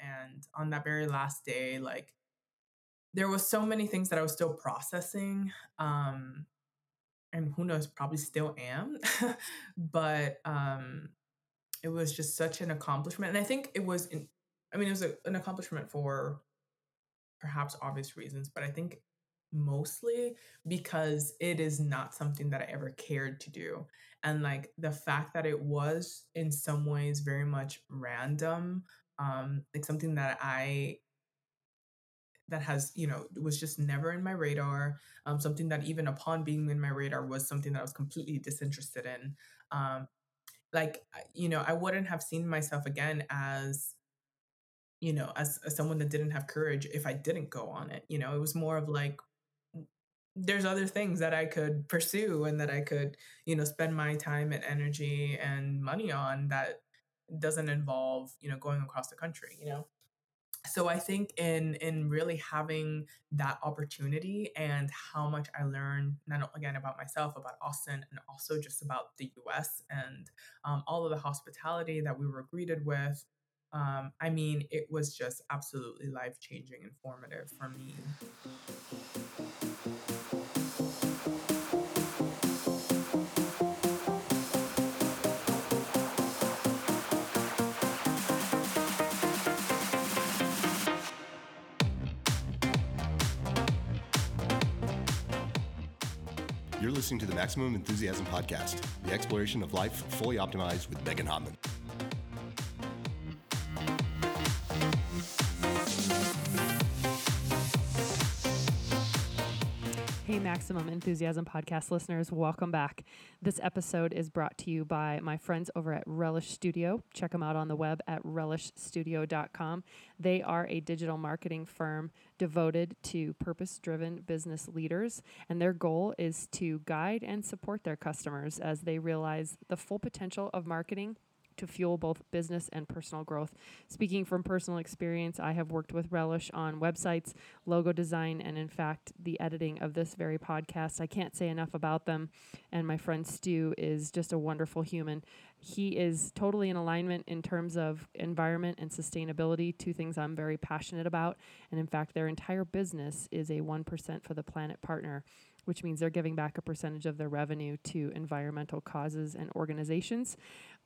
and on that very last day, like there was so many things that I was still processing. Um, and who knows, probably still am. but um, it was just such an accomplishment. And I think it was, in, I mean, it was a, an accomplishment for perhaps obvious reasons, but I think mostly because it is not something that I ever cared to do. And like the fact that it was in some ways very much random, um, like something that I that has you know was just never in my radar um, something that even upon being in my radar was something that i was completely disinterested in um, like you know i wouldn't have seen myself again as you know as, as someone that didn't have courage if i didn't go on it you know? It was more of like there's other things that i could pursue and that i could you know spend my time and energy and money on that doesn't involve you know going across the country you know? So i think in in really having that opportunity and how much i learned not again about myself about austin and also just about the us and um, all of the hospitality that we were greeted with um, i mean it was just absolutely life changing and informative for me listening to the Maximum Enthusiasm Podcast, the exploration of life fully optimized with Megan Hottman. Hey, Maximum Enthusiasm podcast listeners, welcome back. This episode is brought to you by my friends over at Relish Studio. Check them out on the web at relishstudio.com. They are a digital marketing firm devoted to purpose driven business leaders, and their goal is to guide and support their customers as they realize the full potential of marketing to fuel both business and personal growth. Speaking from personal experience, I have worked with Relish on websites, logo design, and in fact, the editing of this very podcast. I can't say enough about them. And my friend Stu is just a wonderful human. He is totally in alignment in terms of environment and sustainability, two things I'm very passionate about. And in fact, their entire business is a 1% for the planet partner which means they're giving back a percentage of their revenue to environmental causes and organizations.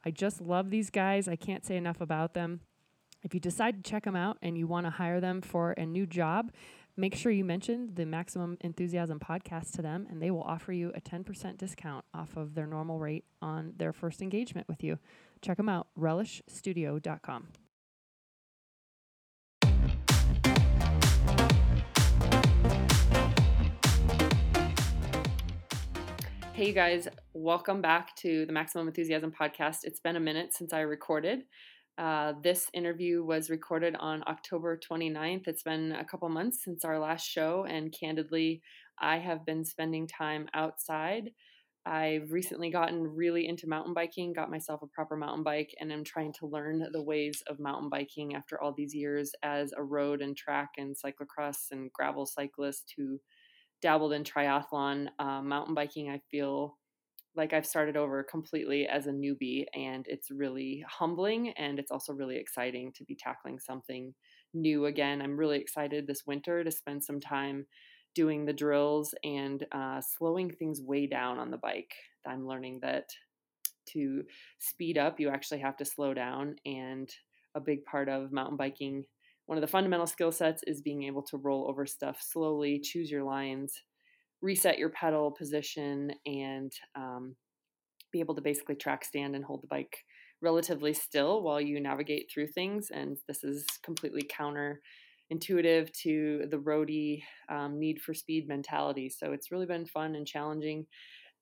I just love these guys. I can't say enough about them. If you decide to check them out and you want to hire them for a new job, make sure you mention the Maximum Enthusiasm podcast to them, and they will offer you a 10% discount off of their normal rate on their first engagement with you. Check them out, relishstudio.com. Hey, you guys, welcome back to the Maximum Enthusiasm podcast. It's been a minute since I recorded. Uh, this interview was recorded on October 29th. It's been a couple months since our last show, and candidly, I have been spending time outside. I've recently gotten really into mountain biking, got myself a proper mountain bike, and I'm trying to learn the ways of mountain biking after all these years as a road and track and cyclocross and gravel cyclist who dabbled in triathlon, uh, mountain biking, I feel like I've started over completely as a newbie, and it's really humbling and it's also really exciting to be tackling something new again. I'm really excited this winter to spend some time doing the drills and uh, slowing things way down on the bike. I'm learning that to speed up, you actually have to slow down, and a big part of mountain biking one of the fundamental skill sets is being able to roll over stuff slowly, choose your lines, reset your pedal position, and um, be able to basically track stand and hold the bike relatively still while you navigate through things. And this is completely counter intuitive to the roadie um, need for speed mentality. So it's really been fun and challenging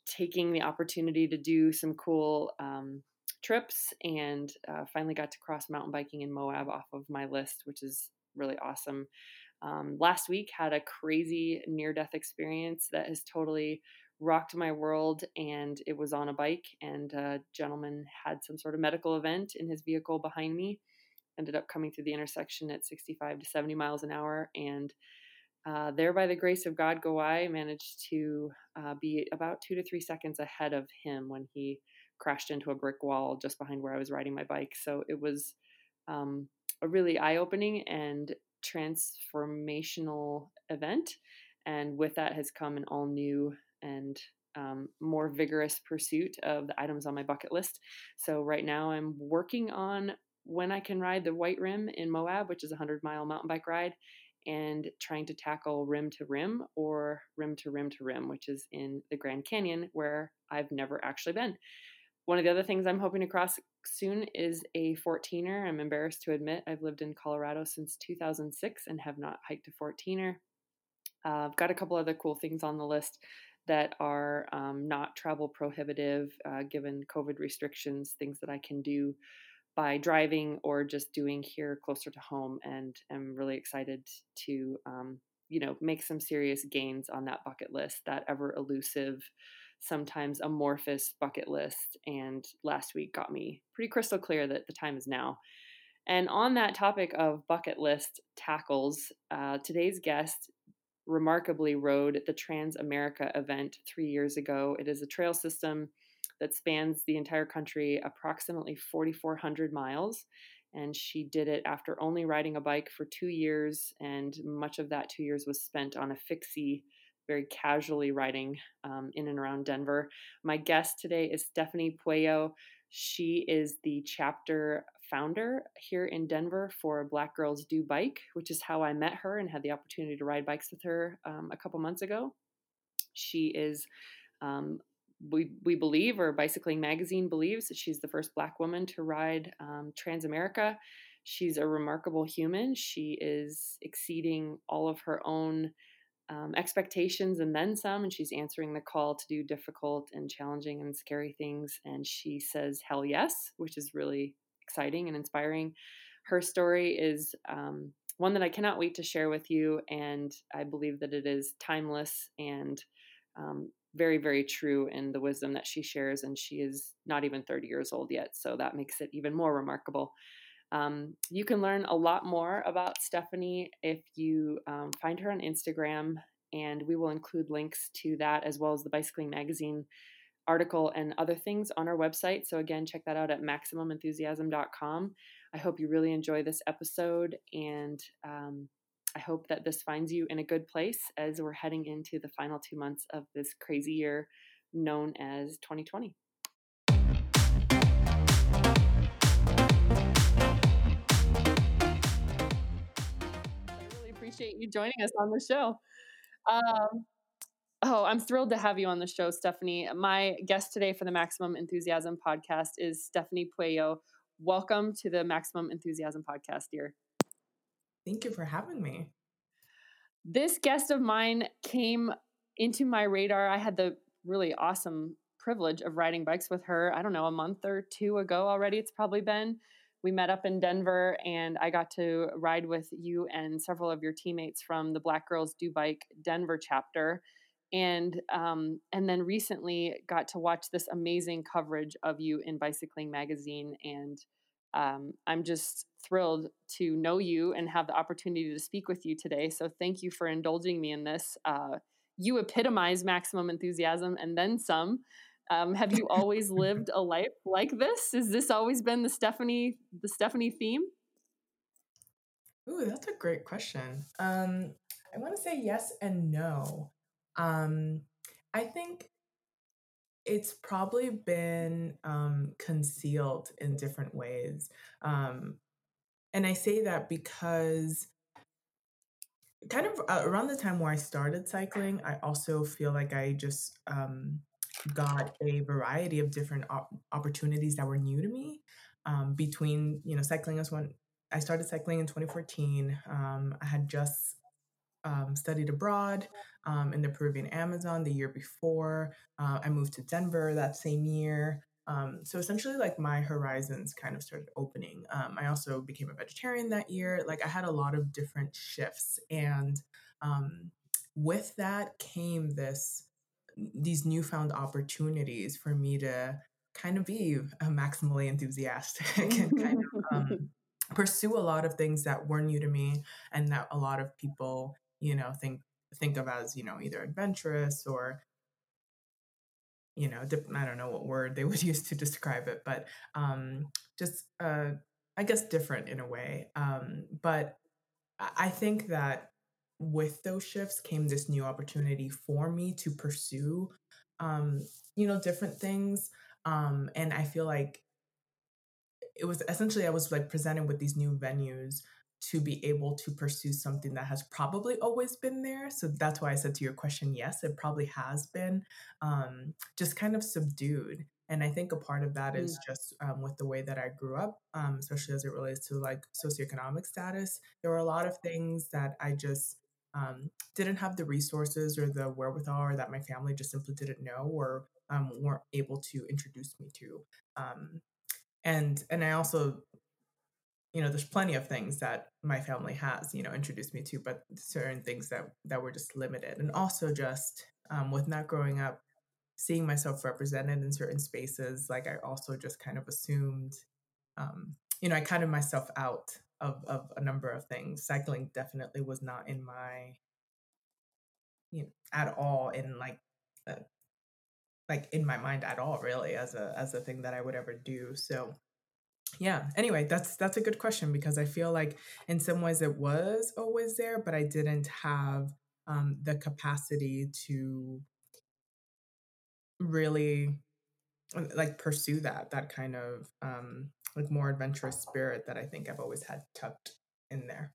taking the opportunity to do some cool um, trips and uh, finally got to cross mountain biking in Moab off of my list, which is really awesome. Um, last week had a crazy near death experience that has totally rocked my world and it was on a bike and a gentleman had some sort of medical event in his vehicle behind me ended up coming through the intersection at 65 to 70 miles an hour and uh, there by the grace of god go i managed to uh, be about two to three seconds ahead of him when he crashed into a brick wall just behind where I was riding my bike. So it was um, a really eye opening and transformational event. And with that has come an all new and um, more vigorous pursuit of the items on my bucket list. So right now I'm working on when I can ride the White Rim in Moab, which is a 100 mile mountain bike ride, and trying to tackle rim to rim or rim to rim to rim, which is in the Grand Canyon where I've never actually been. One of the other things I'm hoping to cross soon is a 14er. I'm embarrassed to admit I've lived in Colorado since 2006 and have not hiked a 14er. Uh, I've got a couple other cool things on the list that are um, not travel prohibitive uh, given COVID restrictions, things that I can do by driving or just doing here closer to home. And I'm really excited to, um, you know, make some serious gains on that bucket list, that ever elusive, sometimes amorphous bucket list. And last week got me pretty crystal clear that the time is now. And on that topic of bucket list tackles, uh, today's guest remarkably rode the Trans America event three years ago. It is a trail system that spans the entire country, approximately 4,400 miles. And she did it after only riding a bike for two years, and much of that two years was spent on a fixie, very casually riding um, in and around Denver. My guest today is Stephanie Pueyo. She is the chapter founder here in Denver for Black Girls Do Bike, which is how I met her and had the opportunity to ride bikes with her um, a couple months ago. She is, um, we, we believe, or Bicycling Magazine believes, that she's the first Black woman to ride um, Transamerica. She's a remarkable human. She is exceeding all of her own um, expectations and then some, and she's answering the call to do difficult and challenging and scary things. And she says, hell yes, which is really exciting and inspiring. Her story is um, one that I cannot wait to share with you, and I believe that it is timeless and um, very, very true in the wisdom that she shares. And she is not even 30 years old yet, so that makes it even more remarkable. Um, you can learn a lot more about Stephanie if you um, find her on Instagram, and we will include links to that as well as the Bicycling Magazine article and other things on our website. So, again, check that out at MaximumEnthusiasm.com. I hope you really enjoy this episode, and um, I hope that this finds you in a good place as we're heading into the final two months of this crazy year known as 2020. I really appreciate you joining us on the show. Um, Oh, I'm thrilled to have you on the show, Stephanie. My guest today for the Maximum Enthusiasm podcast is Stephanie Pueyo. Welcome to the Maximum Enthusiasm podcast, dear. Thank you for having me. This guest of mine came into my radar. I had the really awesome privilege of riding bikes with her, I don't know, a month or two ago already, it's probably been. We met up in Denver and I got to ride with you and several of your teammates from the Black Girls Do Bike Denver chapter and um, and then recently got to watch this amazing coverage of you in Bicycling Magazine, and um, I'm just thrilled to know you and have the opportunity to speak with you today. So thank you for indulging me in this. Uh, you epitomize maximum enthusiasm and then some. Um, have you always lived a life like this? Has this always been the Stephanie the Stephanie theme? Ooh, that's a great question. Um, I want to say yes and no. Um, I think it's probably been um, concealed in different ways. Um, and I say that because kind of uh, around the time where I started cycling, I also feel like I just um, got a variety of different op- opportunities that were new to me. Um, between you know cycling as when I started cycling in 2014. Um, I had just um, studied abroad um, in the Peruvian Amazon the year before. Uh, I moved to Denver that same year. Um, so essentially, like my horizons kind of started opening. Um, I also became a vegetarian that year. Like I had a lot of different shifts, and um, with that came this these newfound opportunities for me to kind of be a maximally enthusiastic and kind of um, pursue a lot of things that were new to me and that a lot of people you know think think of as you know either adventurous or you know i don't know what word they would use to describe it but um just uh I guess different in a way. Um, but I think that with those shifts came this new opportunity for me to pursue, um, you know, different things. Um, and I feel like it was essentially I was like presented with these new venues to be able to pursue something that has probably always been there. So that's why I said to your question, yes, it probably has been um, just kind of subdued. And I think a part of that is Mm. just um, with the way that I grew up, um, especially as it relates to like socioeconomic status. There were a lot of things that I just um, didn't have the resources or the wherewithal, or that my family just simply didn't know or um, weren't able to introduce me to. Um, and and I also you know, there's plenty of things that my family has, you know, introduced me to, but certain things that that were just limited. And also just um, with not growing up, seeing myself represented in certain spaces, like I also just kind of assumed, um, you know, I counted myself out of of a number of things. Cycling definitely was not in my, you know, at all in like, uh, like in my mind at all, really, as a as a thing that I would ever do. So yeah. Anyway, that's that's a good question because I feel like in some ways it was always there, but I didn't have um, the capacity to really uh, like pursue that that kind of um, like more adventurous spirit that I think I've always had tucked in there.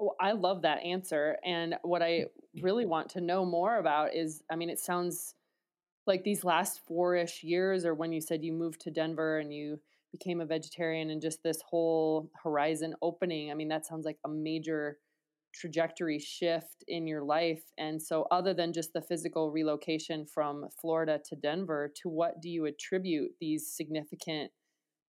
Oh, I love that answer. And what I really want to know more about is I mean, it sounds like these last four ish years, or when you said you moved to Denver and you became a vegetarian and just this whole horizon opening. I mean, that sounds like a major trajectory shift in your life. And so, other than just the physical relocation from Florida to Denver, to what do you attribute these significant,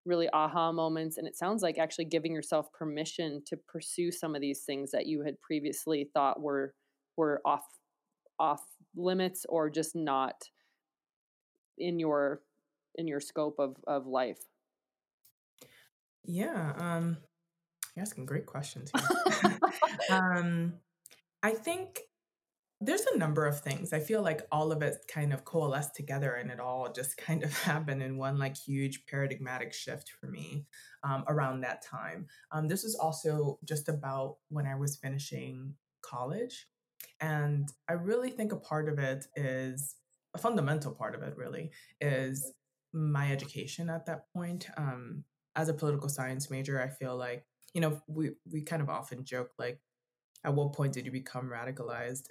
really aha moments? And it sounds like actually giving yourself permission to pursue some of these things that you had previously thought were were off off limits or just not in your in your scope of of life. Yeah, um, you're asking great questions here. um, I think there's a number of things. I feel like all of it kind of coalesced together and it all just kind of happened in one like huge paradigmatic shift for me um, around that time. Um, this was also just about when I was finishing college. And I really think a part of it is a fundamental part of it, really, is my education at that point. Um, as a political science major, I feel like, you know, we, we kind of often joke like, at what point did you become radicalized?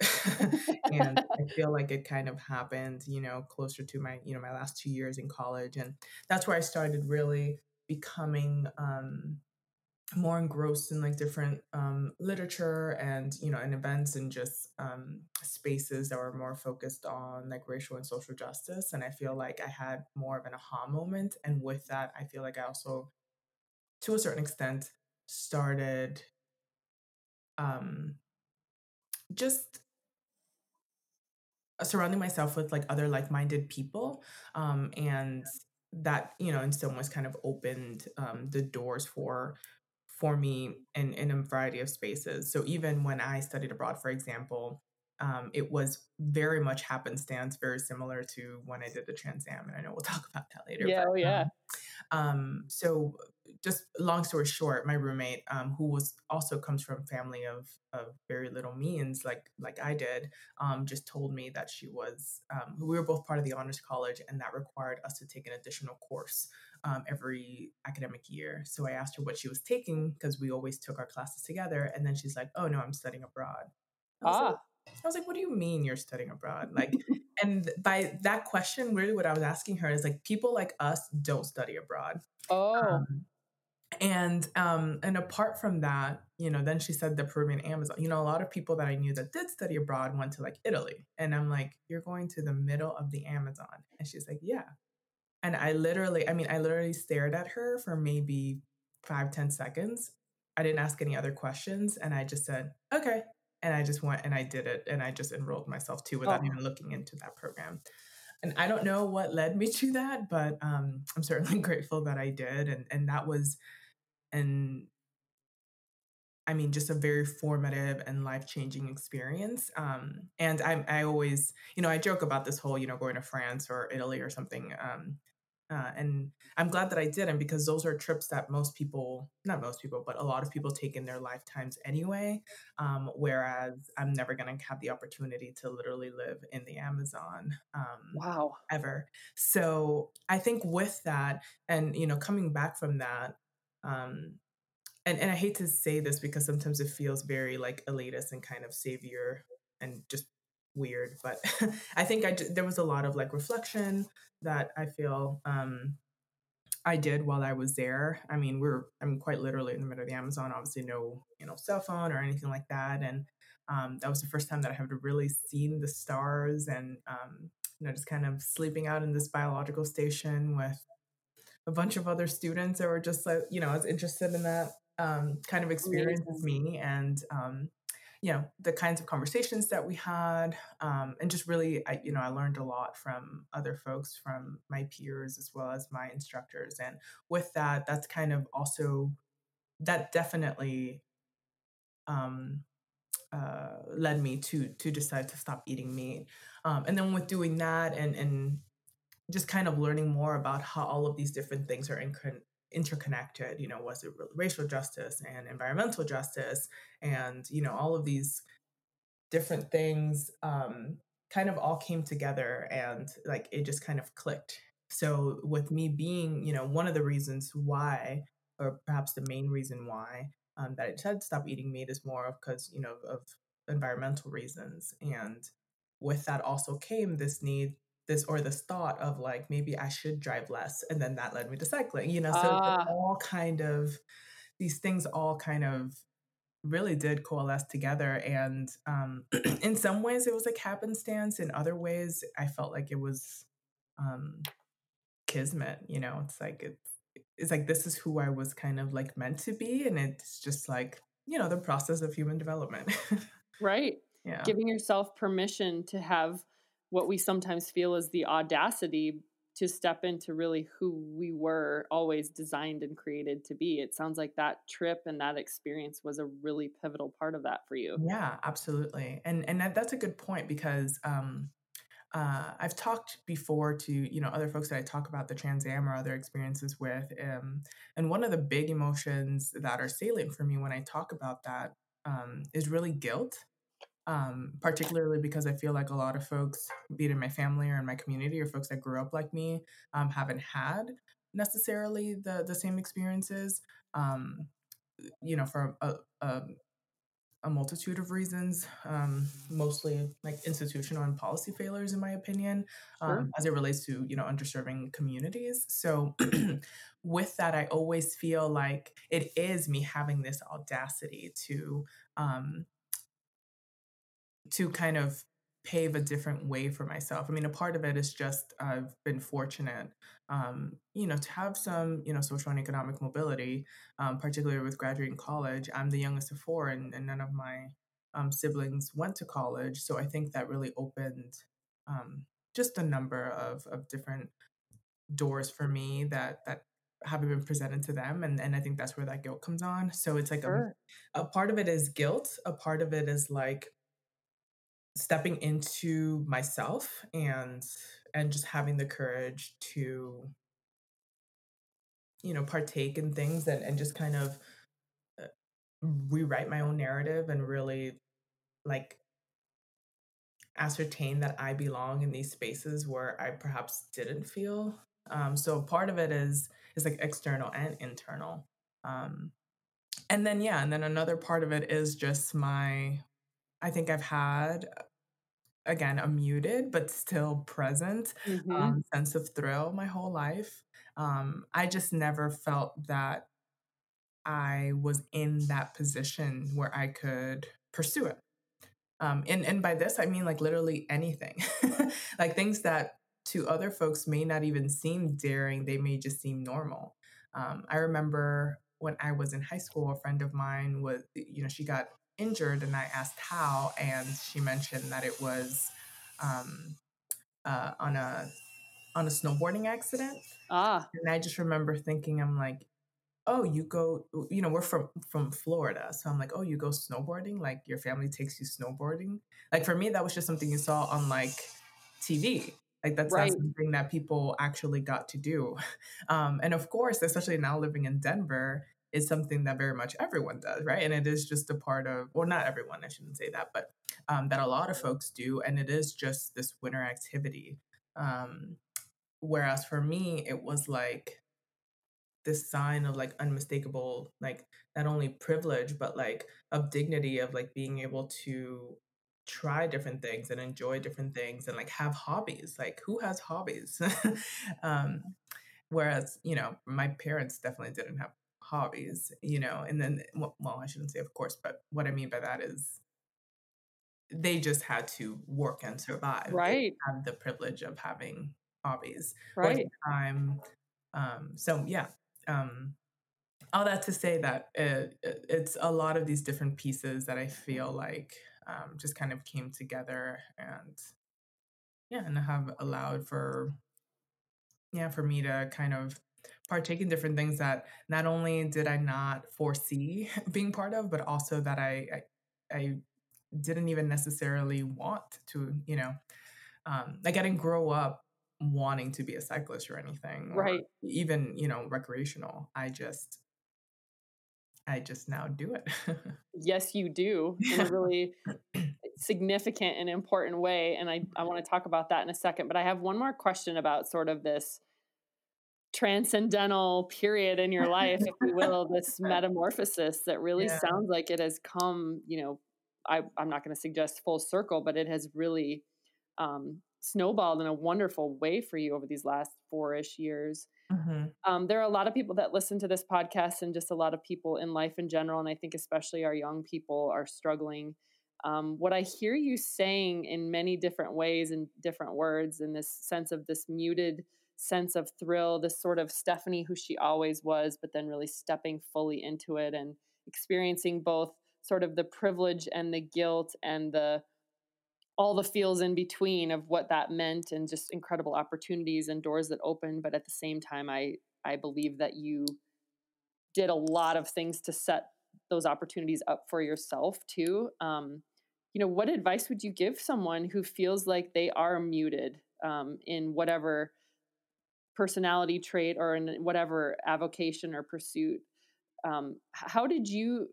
and I feel like it kind of happened, you know, closer to my, you know, my last two years in college. And that's where I started really becoming um, more engrossed in like different um, literature and you know and events and just um, spaces that were more focused on like racial and social justice and i feel like i had more of an aha moment and with that i feel like i also to a certain extent started um, just surrounding myself with like other like-minded people um, and that you know in some ways kind of opened um, the doors for for me in in a variety of spaces so even when i studied abroad for example um, it was very much happenstance very similar to when i did the trans am and i know we'll talk about that later Yeah, oh but yeah. um, um, so just long story short, my roommate, um, who was also comes from family of of very little means, like like I did, um, just told me that she was. Um, we were both part of the honors college, and that required us to take an additional course um, every academic year. So I asked her what she was taking because we always took our classes together, and then she's like, "Oh no, I'm studying abroad." I was like, Ah. I was like, "What do you mean you're studying abroad?" Like, and by that question, really, what I was asking her is like, people like us don't study abroad. Oh. Um, and um, and apart from that, you know, then she said the Peruvian Amazon. You know, a lot of people that I knew that did study abroad went to like Italy, and I'm like, you're going to the middle of the Amazon, and she's like, yeah. And I literally, I mean, I literally stared at her for maybe five, ten seconds. I didn't ask any other questions, and I just said, okay. And I just went and I did it, and I just enrolled myself too without Oh. even looking into that program and I don't know what led me to that, but um, I'm certainly grateful that I did, and and that was, and I mean, just a very formative and life changing experience. Um, and I I always, you know, I joke about this whole, you know, going to France or Italy or something. Um, Uh, and I'm glad that I didn't because those are trips that most people, not most people, but a lot of people take in their lifetimes anyway. Um, whereas I'm never going to have the opportunity to literally live in the Amazon. Um, wow. Ever. So I think with that, and, you know, coming back from that, um, and, and I hate to say this because sometimes it feels very like elitist and kind of savior and just weird, but I think I there was a lot of like reflection that I feel um, I did while I was there. I mean, we're I'm quite literally in the middle of the Amazon. Obviously, no you know cell phone or anything like that, and um, that was the first time that I have really seen the stars and um, you know just kind of sleeping out in this biological station with a bunch of other students that were just like you know as interested in that um, kind of experience as me and um, you know the kinds of conversations that we had um, and just really I, you know i learned a lot from other folks from my peers as well as my instructors and with that that's kind of also that definitely um, uh, led me to to decide to stop eating meat. Um, and then with doing that and and just kind of learning more about how all of these different things are in, interconnected you know was it racial justice and environmental justice and you know all of these different things um, kind of all came together and like it just kind of clicked. So with me being you know one of the reasons why or perhaps the main reason why um, that i decided to stop eating meat is more of because you know of environmental reasons. And with that also came this need this or this thought of like maybe I should drive less and then that led me to cycling you know so ah. all kind of these things all kind of really did coalesce together and um, in some ways it was like happenstance in other ways I felt like it was um, kismet you know it's like it's it's like this is who I was kind of like meant to be and it's just like you know the process of human development. Right. Yeah. Giving yourself permission to have what we sometimes feel is the audacity to step into really who we were always designed and created to be. It sounds like that trip and that experience was a really pivotal part of that for you. Yeah, absolutely. And and that, that's a good point because um uh, I've talked before to you know other folks that I talk about the Trans Am or other experiences with, um, and one of the big emotions that are salient for me when I talk about that um, is really guilt um, particularly because I feel like a lot of folks, be it in my family or in my community, or folks that grew up like me, um, haven't had necessarily the the same experiences. Um, you know, for a, a, a multitude of reasons, um, mostly like institutional and policy failures, in my opinion, sure. Um, as it relates to you know underserving communities. So, with that, I always feel like it is me having this audacity to um, to kind of pave a different way for myself. I mean, a part of it is just I've been fortunate, um, you know, to have some, you know, social and economic mobility, um, particularly with graduating college. I'm the youngest of four, and, and none of my um, siblings went to college. So I think that really opened um, just a number of, of different doors for me that that haven't been presented to them and, and i think that's where that guilt comes on so it's like sure. a, a part of it is guilt a part of it is like stepping into myself and and just having the courage to you know partake in things and, and just kind of uh, rewrite my own narrative and really like ascertain that i belong in these spaces where i perhaps didn't feel um, so part of it is is like external and internal um, and then yeah and then another part of it is just my I think I've had again a muted but still present mm-hmm. um, sense of thrill my whole life. Um, I just never felt that I was in that position where I could pursue it. Um, and and by this I mean like literally anything, like things that to other folks may not even seem daring; they may just seem normal. Um, I remember when I was in high school, a friend of mine was, you know, she got injured and I asked how, and she mentioned that it was um, uh, on a on a snowboarding accident. Ah. And I just remember thinking, I'm like, oh, you go, you know, we're from from Florida, so I'm like, oh, you go snowboarding, like your family takes you snowboarding. Like for me, that was just something you saw on like TV. Like that's Right. not something that people actually got to do. Um, and of course, especially now living in Denver, is something that very much everyone does, right? And it is just a part of, well, not everyone, I shouldn't say that, but um, that a lot of folks do. And it is just this winter activity. Um, whereas for me, it was like this sign of like unmistakable, like not only privilege, but like of dignity of like being able to try different things and enjoy different things and like have hobbies. Like who has hobbies? um, whereas, you know, my parents definitely didn't have hobbies, you know, and then, well, I shouldn't say of course, but what I mean by that is they just had to work and survive. Right. have the privilege of having hobbies. Right. Time. Um, so yeah. Um, all that to say that it, it, it's a lot of these different pieces that I feel like um, just kind of came together and yeah, and have allowed for yeah for me to kind of partake in different things that not only did I not foresee being part of, but also that I I, I didn't even necessarily want to, you know, um, like I didn't grow up wanting to be a cyclist or anything, or Right. even you know recreational. I just I just now do it. Yes, you do in a really significant and important way. And I, I want to talk about that in a second. But I have one more question about sort of this transcendental period in your life, if you will, this metamorphosis that really Yeah. sounds like it has come, you know, I, I'm not going to suggest full circle, but it has really um, snowballed in a wonderful way for you over these last four ish years. Mhm. Um, there are a lot of people that listen to this podcast and just a lot of people in life in general. And I think especially our young people are struggling. Um, what I hear you saying in many different ways and different words, in this sense of this muted sense of thrill, this sort of Stephanie who she always was, but then really stepping fully into it and experiencing both sort of the privilege and the guilt and the all the feels in between of what that meant and just incredible opportunities and doors that opened but at the same time i i believe that you did a lot of things to set those opportunities up for yourself too um, you know what advice would you give someone who feels like they are muted um, in whatever personality trait or in whatever avocation or pursuit um, how did you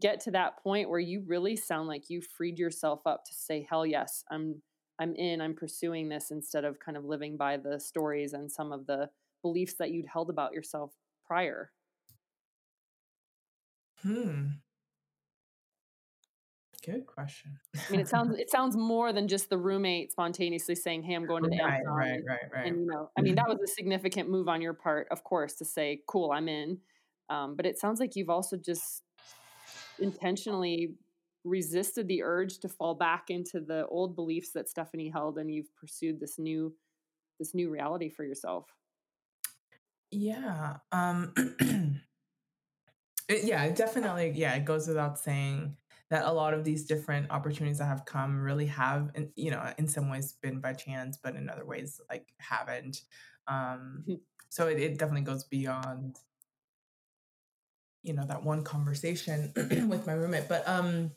get to that point where you really sound like you freed yourself up to say hell yes i'm i'm in i'm pursuing this instead of kind of living by the stories and some of the beliefs that you'd held about yourself prior Hmm. Good question. i mean it sounds it sounds more than just the roommate spontaneously saying hey i'm going to the right, Amazon right, right, right. and you know i mean that was a significant move on your part of course to say cool i'm in um, but it sounds like you've also just intentionally resisted the urge to fall back into the old beliefs that Stephanie held and you've pursued this new this new reality for yourself. Yeah. Um it, yeah, it definitely yeah, it goes without saying that a lot of these different opportunities that have come really have in, you know, in some ways been by chance, but in other ways like haven't. Um so it, it definitely goes beyond you know that one conversation with my roommate but um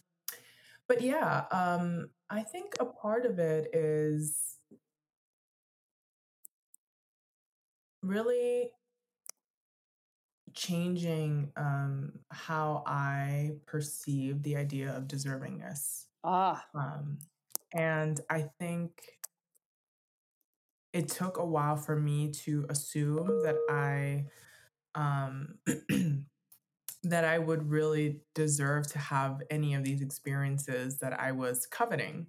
but yeah um i think a part of it is really changing um how i perceive the idea of deservingness Ah, um and i think it took a while for me to assume that i um that I would really deserve to have any of these experiences that I was coveting.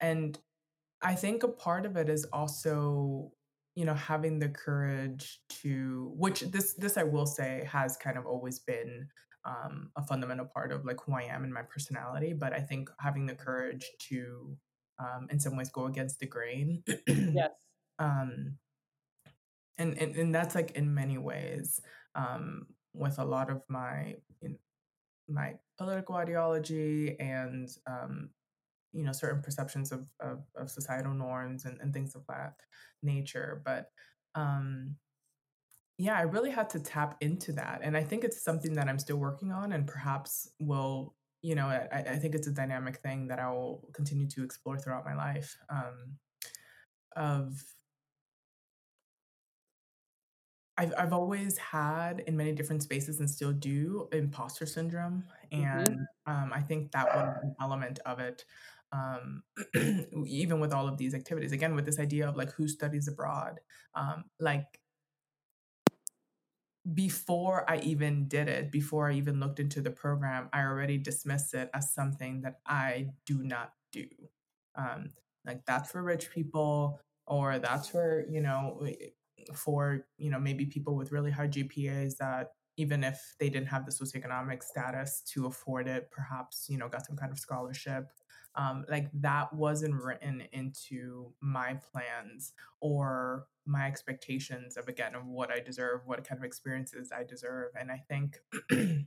And I think a part of it is also, you know, having the courage to which this this I will say has kind of always been um, a fundamental part of like who I am and my personality. But I think having the courage to um, in some ways go against the grain. yes. um, and, and and that's like in many ways um, with a lot of my you know, my political ideology and um, you know certain perceptions of, of, of societal norms and, and things of that nature but um, yeah i really had to tap into that and i think it's something that i'm still working on and perhaps will you know i, I think it's a dynamic thing that i will continue to explore throughout my life um, of I've I've always had in many different spaces and still do imposter syndrome, and Mhm. um, I think that was an element of it. Um, even with all of these activities, again with this idea of like who studies abroad, um, like before I even did it, before I even looked into the program, I already dismissed it as something that I do not do. Um, like that's for rich people, or that's for, you know, eh, for, you know, maybe people with really high GPAs that even if they didn't have the socioeconomic status to afford it, perhaps, you know, got some kind of scholarship. Um, like that wasn't written into my plans or my expectations of again of what I deserve, what kind of experiences I deserve. And I think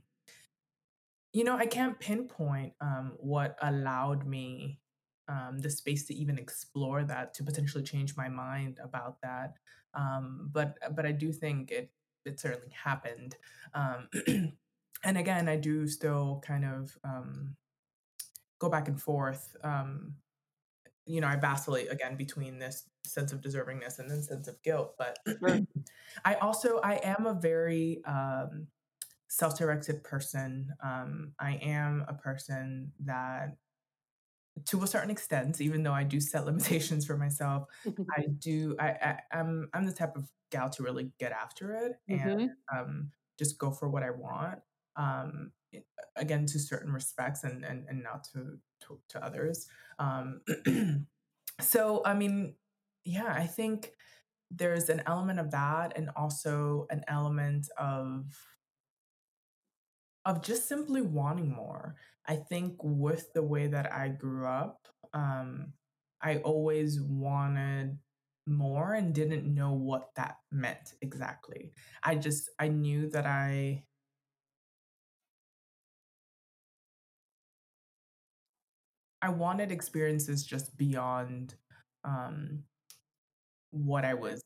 you know, I can't pinpoint um, what allowed me um, the space to even explore that, to potentially change my mind about that. Um, but but I do think it it certainly happened. Um, and again, I do still kind of um, go back and forth. Um, you know, I vacillate again between this sense of deservingness and then sense of guilt. But I also I am a very um, self-directed person. Um, I am a person that, to a certain extent, even though I do set limitations for myself, I do. I, I I'm I'm the type of gal to really get after it and Mhm. um, just go for what I want. Um, again, to certain respects and and, and not to, to to others. Um, so I mean, yeah, I think there's an element of that, and also an element of of just simply wanting more. I think with the way that I grew up, um, I always wanted more and didn't know what that meant exactly. I just I knew that I I wanted experiences just beyond um, what I was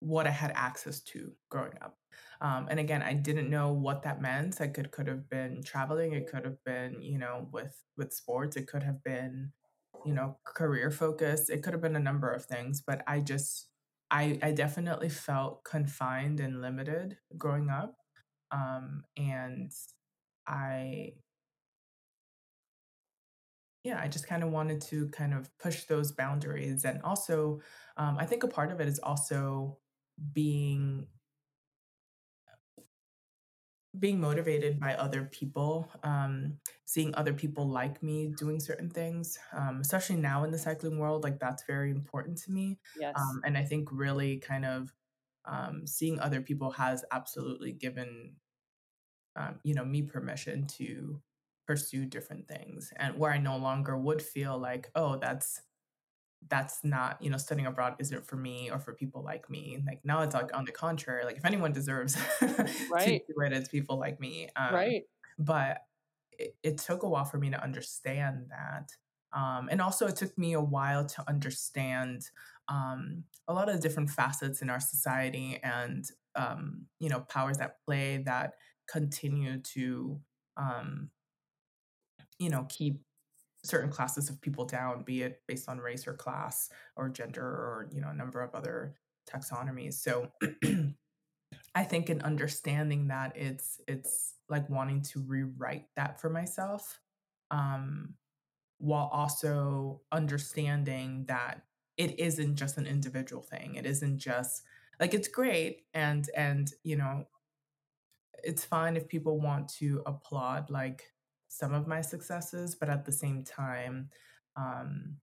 what I had access to growing up. Um, and again, I didn't know what that meant. I could could have been traveling. It could have been, you know, with with sports. It could have been, you know, career focused. It could have been a number of things. But I just, I I definitely felt confined and limited growing up. Um, and I, yeah, I just kind of wanted to kind of push those boundaries. And also, um, I think a part of it is also being being motivated by other people, um, seeing other people like me doing certain things, um, especially now in the cycling world, like that's very important to me. Yes. Um, and I think really kind of um, seeing other people has absolutely given um, you know me permission to pursue different things, and where I no longer would feel like, oh, that's that's not you know studying abroad isn't for me or for people like me like now it's like on the contrary like if anyone deserves to do it it's people like me um Right. but it, it took a while for me to understand that um and also it took me a while to understand um a lot of different facets in our society and um you know powers that play that continue to um you know keep certain classes of people down, be it based on race or class or gender or you know a number of other taxonomies. So I think in understanding that it's it's like wanting to rewrite that for myself, um, while also understanding that it isn't just an individual thing. It isn't just like it's great and and you know it's fine if people want to applaud like some of my successes, but at the same time, um,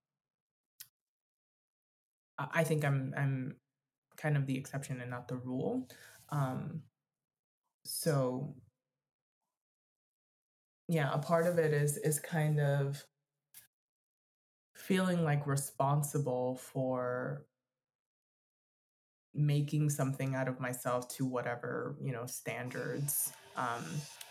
I think I'm I'm kind of the exception and not the rule. Um, so yeah, a part of it is is kind of feeling like responsible for making something out of myself to whatever you know standards um,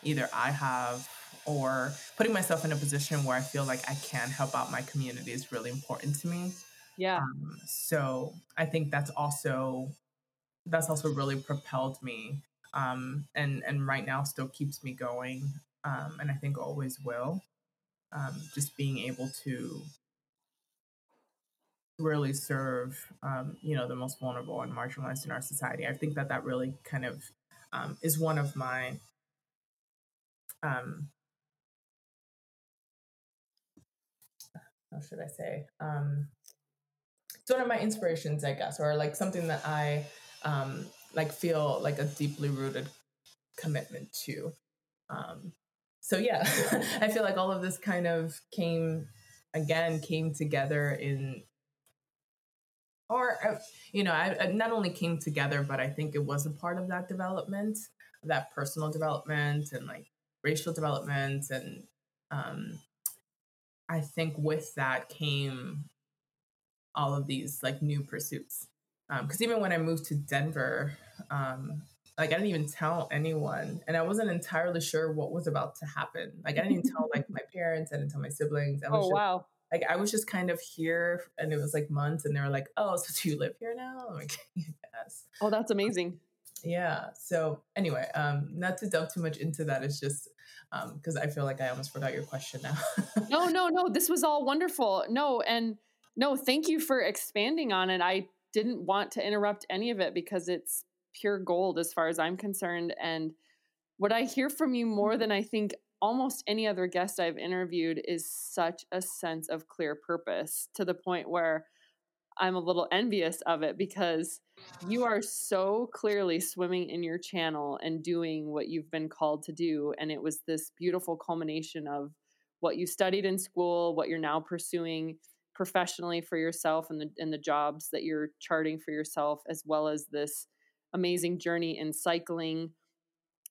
either I have or putting myself in a position where I feel like I can help out my community is really important to me. Yeah. Um, so I think that's also that's also really propelled me um, and and right now still keeps me going um, and I think always will. Um, just being able to really serve um, you know the most vulnerable and marginalized in our society. I think that that really kind of um, is one of my um, how should I say? Um, it's one of my inspirations, I guess, or like something that I um, like feel like a deeply rooted commitment to. Um, so yeah, I feel like all of this kind of came again came together in or uh, you know I, I not only came together but i think it was a part of that development that personal development and like racial development and um i think with that came all of these like new pursuits because um, even when i moved to denver um like I didn't even tell anyone, and I wasn't entirely sure what was about to happen. Like I didn't even tell like my parents, I didn't tell my siblings. I was oh just, wow! Like I was just kind of here, and it was like months, and they were like, "Oh, so do you live here now?" I'm like, "Yes." Oh, that's amazing. Yeah. So anyway, um, not to delve too much into that. It's just um because um, I feel like I almost forgot your question now. no, no, no. This was all wonderful. No, and no, thank you for expanding on it. I didn't want to interrupt any of it because it's pure gold as far as I'm concerned. And what I hear from you more than I think almost any other guest I've interviewed is such a sense of clear purpose to the point where I'm a little envious of it because you are so clearly swimming in your channel and doing what you've been called to do. And it was this beautiful culmination of what you studied in school, what you're now pursuing professionally for yourself and the and the jobs that you're charting for yourself, as well as this amazing journey in cycling.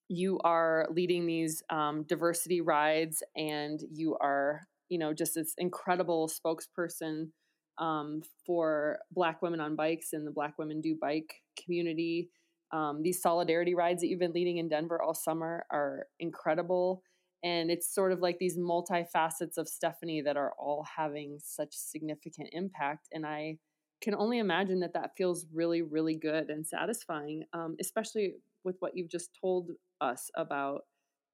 You are leading these um, diversity rides, and you are, you know, just this incredible spokesperson um, for Black women on bikes and the Black Women Do Bike community. Um, these solidarity rides that you've been leading in Denver all summer are incredible. And it's sort of like these multi-facets of Stephanie that are all having such significant impact. And I can only imagine that that feels really, really good and satisfying, um, especially with what you've just told us about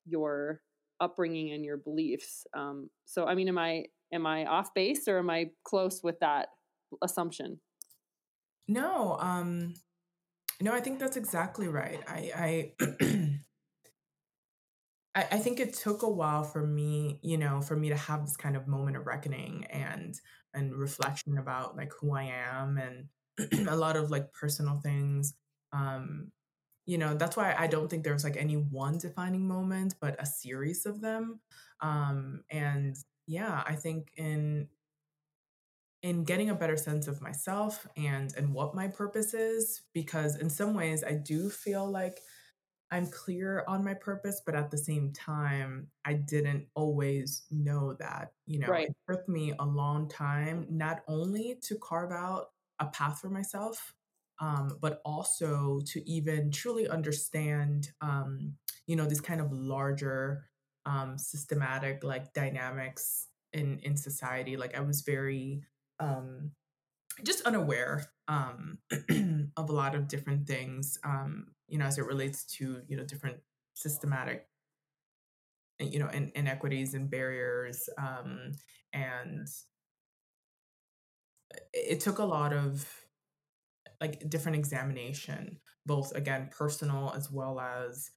your upbringing and your beliefs. Um, so, I mean, am I am I off base or am I close with that assumption? No, um, no, I think that's exactly right. I, I, I think it took a while for me, you know, for me to have this kind of moment of reckoning and and reflection about like who I am and a lot of like personal things. Um, you know, that's why I don't think there's like any one defining moment, but a series of them. Um, and yeah, I think in in getting a better sense of myself and and what my purpose is, because in some ways I do feel like I'm clear on my purpose, but at the same time, I didn't always know that. You know, right. it took me a long time not only to carve out a path for myself, um, but also to even truly understand, um, you know, this kind of larger um, systematic like dynamics in in society. Like I was very um, just unaware um, of a lot of different things, um, you know, as it relates to you know different systematic, you know, in, inequities and barriers, um, and it took a lot of like different examination, both again personal as well as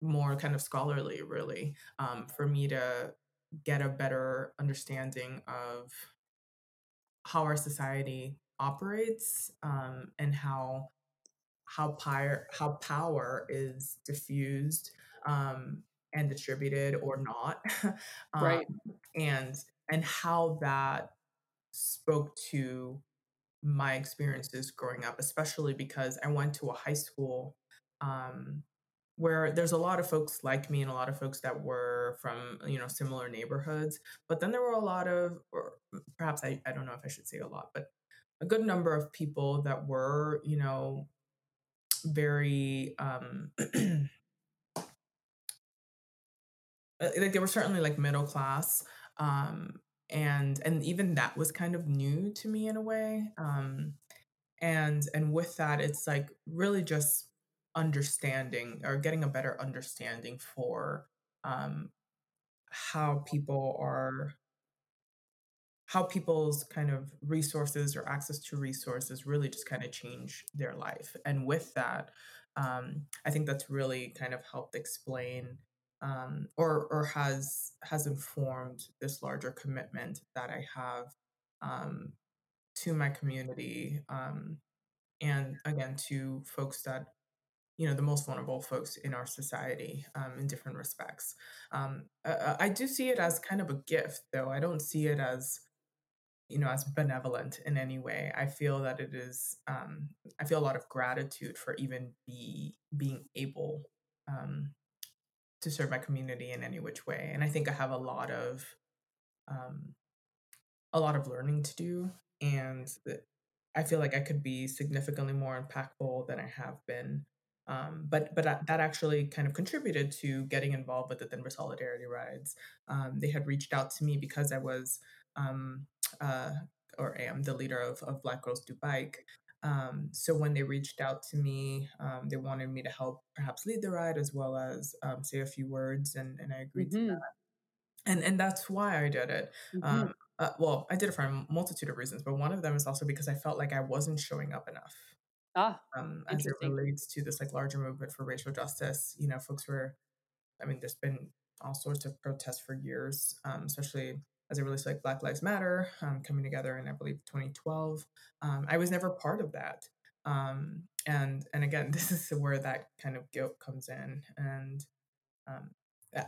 more kind of scholarly, really, um, for me to get a better understanding of how our society operates um, and how how power how power is diffused um, and distributed or not, um, right? And and how that spoke to my experiences growing up, especially because I went to a high school um, where there's a lot of folks like me and a lot of folks that were from you know similar neighborhoods but then there were a lot of or perhaps I, I don't know if i should say a lot but a good number of people that were you know very um like they were certainly like middle class um and and even that was kind of new to me in a way um and and with that it's like really just understanding or getting a better understanding for um, how people are how people's kind of resources or access to resources really just kind of change their life. And with that, um, I think that's really kind of helped explain um, or or has has informed this larger commitment that I have um, to my community um, and again to folks that you know the most vulnerable folks in our society um, in different respects. Um, uh, I do see it as kind of a gift, though. I don't see it as you know as benevolent in any way. I feel that it is. Um, I feel a lot of gratitude for even be being able um, to serve my community in any which way. And I think I have a lot of um, a lot of learning to do, and I feel like I could be significantly more impactful than I have been. Um, but but that actually kind of contributed to getting involved with the Denver Solidarity Rides. Um, they had reached out to me because I was um, uh, or am the leader of, of Black Girls Do Bike. Um, so when they reached out to me, um, they wanted me to help perhaps lead the ride as well as um, say a few words, and, and I agreed mm-hmm. to that. And and that's why I did it. Mm-hmm. Um, uh, well, I did it for a multitude of reasons, but one of them is also because I felt like I wasn't showing up enough. Ah, um, as it relates to this like larger movement for racial justice. You know, folks were, I mean, there's been all sorts of protests for years, um, especially as it relates to like Black Lives Matter um, coming together in I believe 2012. Um, I was never part of that, um, and and again, this is where that kind of guilt comes in, and um,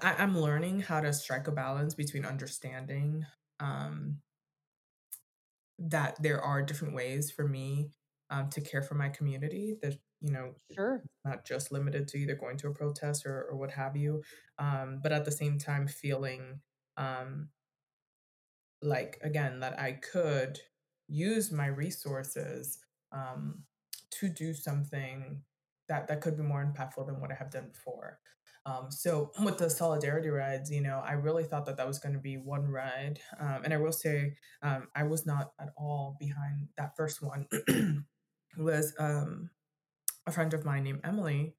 I, am learning how to strike a balance between understanding um, that there are different ways for me um, to care for my community. That you know, sure, not just limited to either going to a protest or, or what have you, but at the same time feeling um, like again that I could use my resources um, to do something that that could be more impactful than what I have done before. Um, so with the solidarity rides, you know, I really thought that that was going to be one ride, um, and I will say um, I was not at all behind that first one. was um, a friend of mine named Emily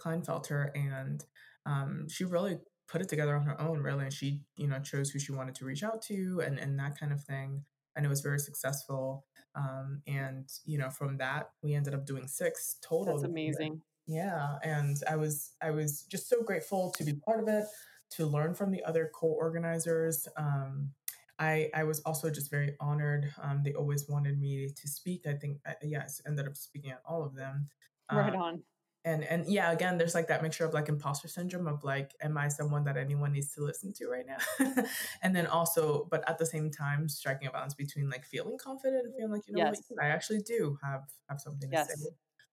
Kleinfelter, and um, she really put it together on her own really and she you know chose who she wanted to reach out to and and that kind of thing and it was very successful um, and you know from that we ended up doing six total that's amazing yeah and i was i was just so grateful to be part of it to learn from the other co-organizers um, I, I was also just very honored. Um, they always wanted me to speak. I think, I, yes, ended up speaking at all of them. right um, on and and yeah again there's like that mixture of like imposter syndrome of like am i someone that anyone needs to listen to right now and then also but at the same time striking a balance between like feeling confident and feeling like you know yes. what, i actually do have have something to yes. say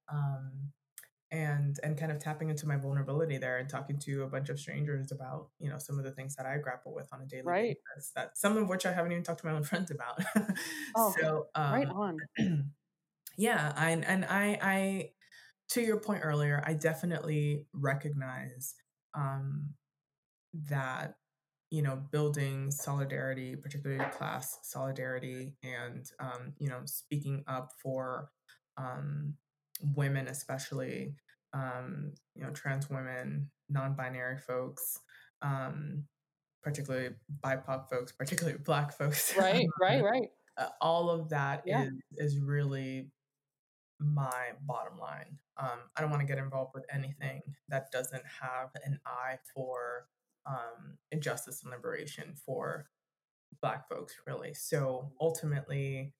um and and kind of tapping into my vulnerability there and talking to a bunch of strangers about you know some of the things that I grapple with on a daily right. basis that some of which I haven't even talked to my own friends about. oh, so um, right on. yeah, I, and I I to your point earlier, I definitely recognize um, that you know building solidarity, particularly class solidarity, and um, you know speaking up for um, women, especially um, you know trans women, non-binary folks. Um, particularly BIPOC folks, particularly Black folks. Right, right, right. Uh, all of that yeah. is is really my bottom line. Um, I don't want to get involved with anything that doesn't have an eye for um, justice and liberation for Black folks, really. So ultimately,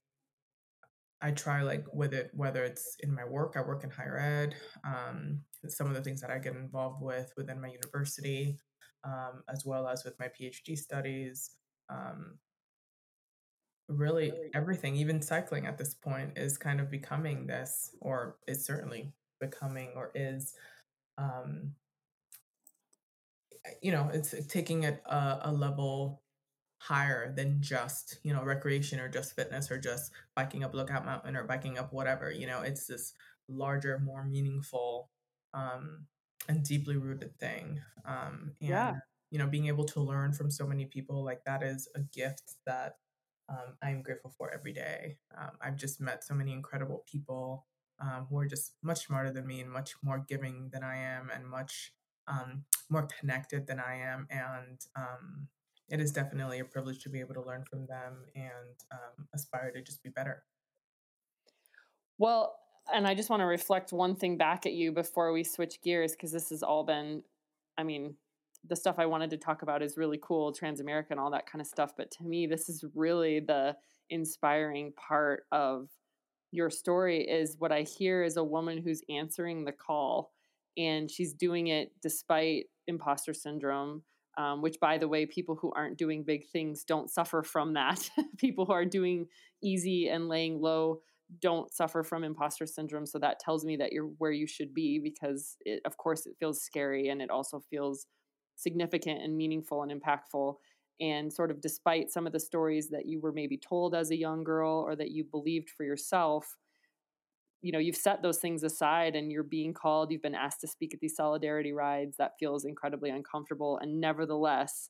I try like with it, whether it's in my work, I work in higher ed, um, some of the things that I get involved with within my university, um, as well as with my PhD studies, um, really everything, even cycling at this point, is kind of becoming this, or is certainly becoming, or is, um, you know, it's taking it a, a level higher than just you know recreation or just fitness or just biking up lookout mountain or biking up whatever you know it's this larger more meaningful um and deeply rooted thing um and yeah. you know being able to learn from so many people like that is a gift that um, I'm grateful for every day. Um, I've just met so many incredible people um, who are just much smarter than me and much more giving than I am and much um, more connected than I am. And um, it is definitely a privilege to be able to learn from them and um, aspire to just be better. Well, and I just want to reflect one thing back at you before we switch gears because this has all been, I mean, the stuff I wanted to talk about is really cool, Transamerica and all that kind of stuff. But to me, this is really the inspiring part of your story is what I hear is a woman who's answering the call and she's doing it despite imposter syndrome. Um, which, by the way, people who aren't doing big things don't suffer from that. people who are doing easy and laying low don't suffer from imposter syndrome. So that tells me that you're where you should be because, it, of course, it feels scary and it also feels significant and meaningful and impactful. And sort of despite some of the stories that you were maybe told as a young girl or that you believed for yourself, you know, you've set those things aside and you're being called, you've been asked to speak at these solidarity rides. That feels incredibly uncomfortable. And nevertheless,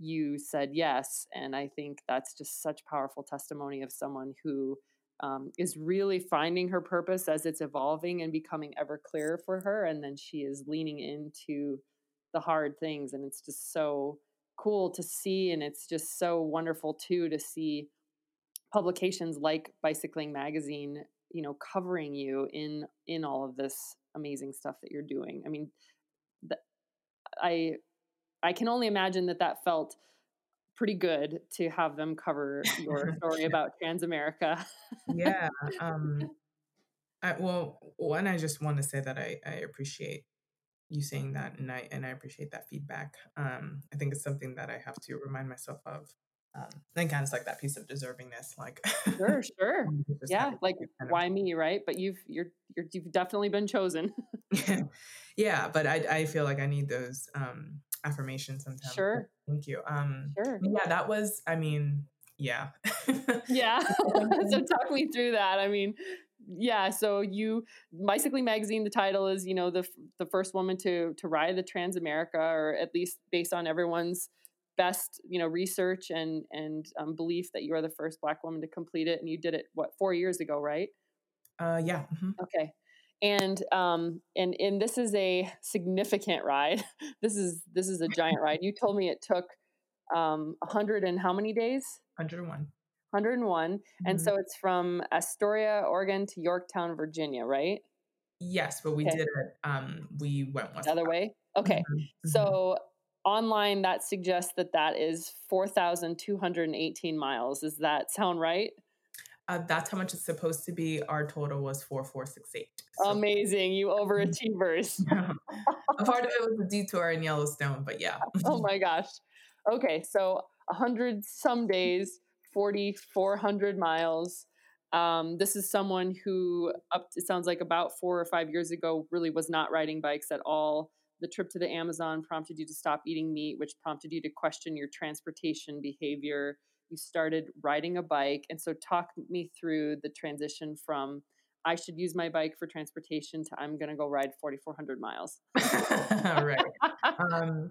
you said yes. And I think that's just such powerful testimony of someone who um, is really finding her purpose as it's evolving and becoming ever clearer for her. And then she is leaning into the hard things and it's just so cool to see and it's just so wonderful too to see publications like bicycling magazine you know covering you in in all of this amazing stuff that you're doing. I mean the, i i can only imagine that that felt pretty good to have them cover your story about transamerica. Yeah um I, well one i just want to say that i i appreciate you saying that and I and I appreciate that feedback. Um, I think it's something that I have to remind myself of. Um, and kind of like that piece of deservingness, like sure, sure, yeah, like why me, right? But you've you're, you're you've definitely been chosen. yeah, but I I feel like I need those um affirmations sometimes. Sure, thank you. Um, sure, yeah, that was. I mean, yeah, yeah. so talk me through that. I mean, yeah so you bicycling magazine the title is you know the the first woman to to ride the transamerica or at least based on everyone's best you know research and and um, belief that you are the first black woman to complete it and you did it what four years ago right? Uh yeah mm-hmm. okay and um and and this is a significant ride. This is this is a giant ride. You told me it took um 100 and how many days? 101 101. Mm-hmm. And so it's from Astoria, Oregon to Yorktown, Virginia, right? Yes, but we okay. did it. Um, we went one other way? Okay. Mm-hmm. mm-hmm. So online, that suggests that that is 4,218 miles. Does that sound right? Uh, that's how much it's supposed to be. Our total was 4468. So. Amazing. You overachievers. a part of it was a detour in Yellowstone, but yeah. oh my gosh. Okay. So 100 some days 4,400 miles. Um, this is someone who, up it sounds like about four or five years ago, really was not riding bikes at all. The trip to the Amazon prompted you to stop eating meat, which prompted you to question your transportation behavior. You started riding a bike. And so, talk me through the transition from I should use my bike for transportation to I'm going to go ride 4,400 miles. right. Um,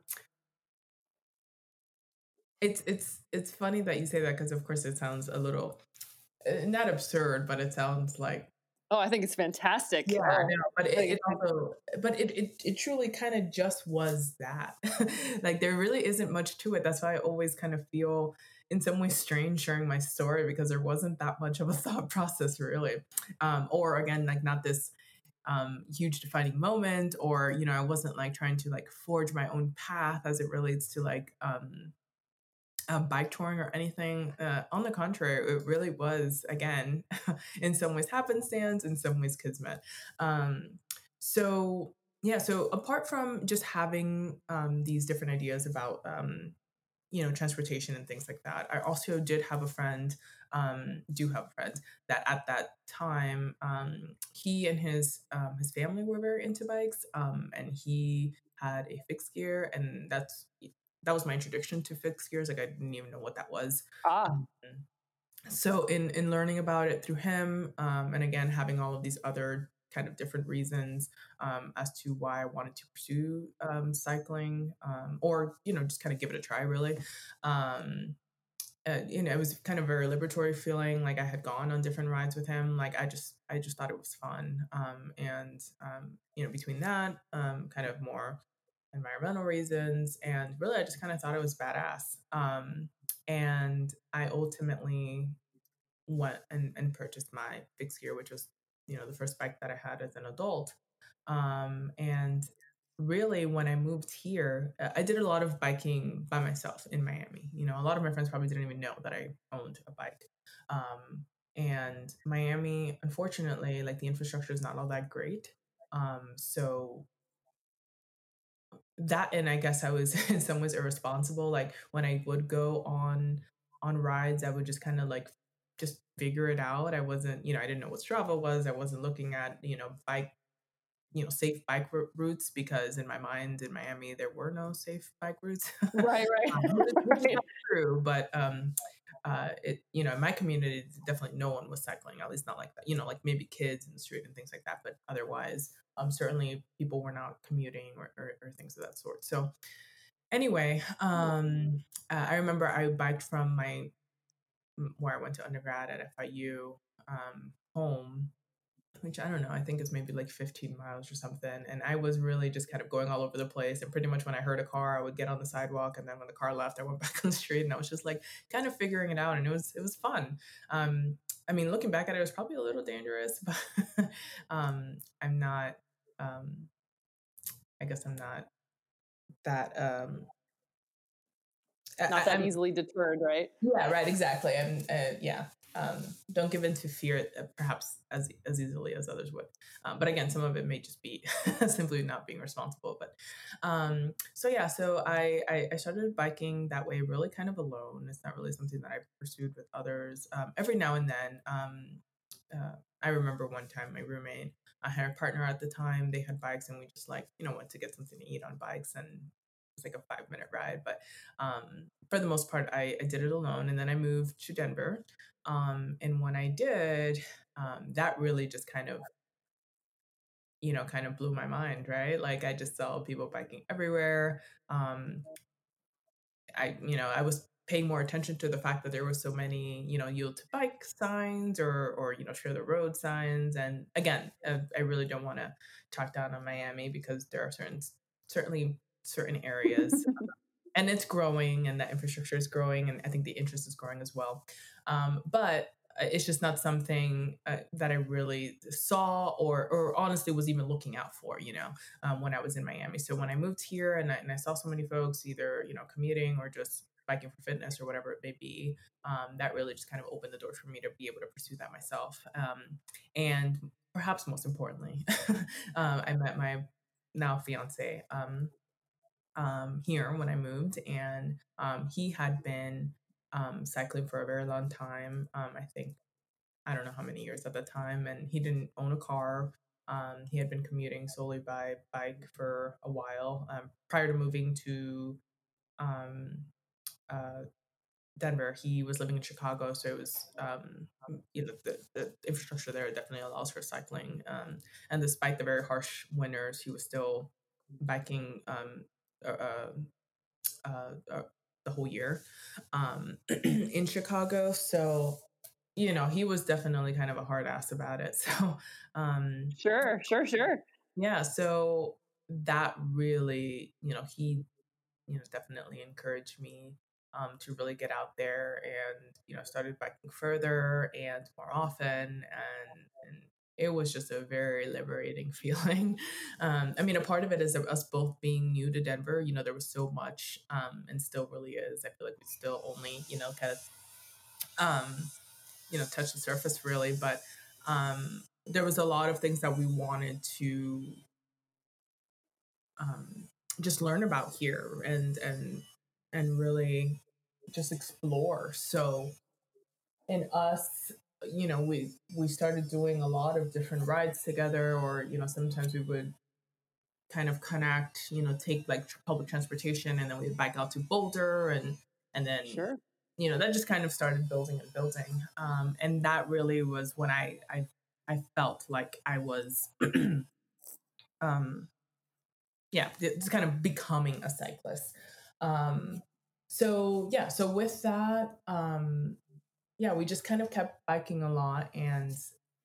it's it's it's funny that you say that because of course it sounds a little uh, not absurd, but it sounds like Oh, I think it's fantastic. Yeah, oh, know, but it, it, also, but it, it, it truly kind of just was that. like there really isn't much to it. That's why I always kind of feel in some ways strange sharing my story because there wasn't that much of a thought process really. Um, or again, like not this um, huge defining moment, or you know, I wasn't like trying to like forge my own path as it relates to like um, um, bike touring or anything. Uh, on the contrary, it really was, again, in some ways happenstance, in some ways kismet. Um, so, yeah, so apart from just having um, these different ideas about, um, you know, transportation and things like that, I also did have a friend, um, do have a friend that at that time, um, he and his his family were very into bikes, and he had a fixed gear, and that's that was my introduction to fixed gears. Like I didn't even know what that was. Ah. Um, so in in learning about it through him, um, and again having all of these other kind of different reasons um, as to why I wanted to pursue um, cycling, um, or you know just kind of give it a try. Really, um, uh, you know, it was kind of very liberatory feeling. Like I had gone on different rides with him. Like I just I just thought it was fun. Um, and um, you know, between that, um, kind of more environmental reasons. And really, I just kind of thought it was badass. Um, and I ultimately went and, and purchased my fixed gear, which was, you know, the first bike that I had as an adult. Um, and really, when I moved here, uh, I did a lot of biking by myself in Miami. You know, a lot of my friends probably didn't even know that I owned a bike. Um, and Miami, unfortunately, like the infrastructure is not all that great. Um, so that and I guess I was in some ways irresponsible. Like when I would go on on rides, I would just kind of like just figure it out. I wasn't, you know, I didn't know what Strava was. I wasn't looking at, you know, bike, you know, safe bike r- routes because in my mind in Miami there were no safe bike routes. Right, right. um, is true, but um, uh, it, you know, in my community definitely no one was cycling. At least not like that. You know, like maybe kids in the street and things like that. But otherwise, um, certainly people were not commuting or, or, or things of that sort. So anyway, um, uh, I remember I biked from my where I went to undergrad at FIU um, home, which I don't know, I think is maybe like 15 miles or something. And I was really just kind of going all over the place. And pretty much when I heard a car, I would get on the sidewalk. And then when the car left, I went back on the street and I was just like kind of figuring it out. And it was, it was fun. Um, I mean, looking back at it, it was probably a little dangerous, but um, I'm not, um, I guess I'm not that um not that I'm, easily deterred, right? Yeah, right. Exactly. And uh, yeah, um, don't give in to fear uh, perhaps as as easily as others would. Um, but again, some of it may just be simply not being responsible. But um, so yeah, so I, I, I started biking that way, really kind of alone. It's not really something that I pursued with others. Um, every now and then, um, uh, I remember one time my roommate, I had a partner at the time. They had bikes, and we just like you know went to get something to eat on bikes and was like a five minute ride. But um, for the most part, I, I, did it alone. And then I moved to Denver. Um, and when I did, um, that really just kind of, you know, kind of blew my mind, right? Like I just saw people biking everywhere. Um, I, you know, I was paying more attention to the fact that there were so many, you know, yield to bike signs or, or you know, share the road signs. And again, uh, I really don't want to talk down on Miami because there are certain, certainly certain areas. and it's growing and the infrastructure is growing and I think the interest is growing as well. Um, but uh, it's just not something uh, that I really saw or, or honestly was even looking out for, you know, um, when I was in Miami. So when I moved here and I, and I saw so many folks either, you know, commuting or just biking for fitness or whatever it may be, um, that really just kind of opened the door for me to be able to pursue that myself. Um, and perhaps most importantly, um, I met my now fiance um, here when I moved, and um, he had been um, cycling for a very long time. Um, I think I don't know how many years at the time, and he didn't own a car. Um, he had been commuting solely by bike for a while um, prior to moving to uh, Denver. He was living in Chicago, so it was you know the, the infrastructure there definitely allows for cycling. and despite the very harsh winters, he was still biking um, the whole year um, in Chicago. So, you know, he was definitely kind of a hard ass about it. So, um, sure, sure, sure. Yeah. So that really, you know, he, you know, definitely encouraged me um, to really get out there and, you know, started biking further and more often and, and it was just a very liberating feeling. Um, I mean, a part of it is us both being new to Denver. You know, there was so much, um, and still really is. I feel like we still only, you know, kind of, um, you know, touch the surface really. But um, there was a lot of things that we wanted to um, just learn about here and and and really just explore. So in us you know, we we started doing a lot of different rides together, or you know, sometimes we would kind of connect, you know, take like public transportation, and then we'd bike out to Boulder, and and then sure. you know, that just kind of started building and building, um, and that really was when I I I felt like I was, um, yeah, it's kind of becoming a cyclist. Um, so yeah, so with that, um, yeah, we just kind of kept biking a lot. And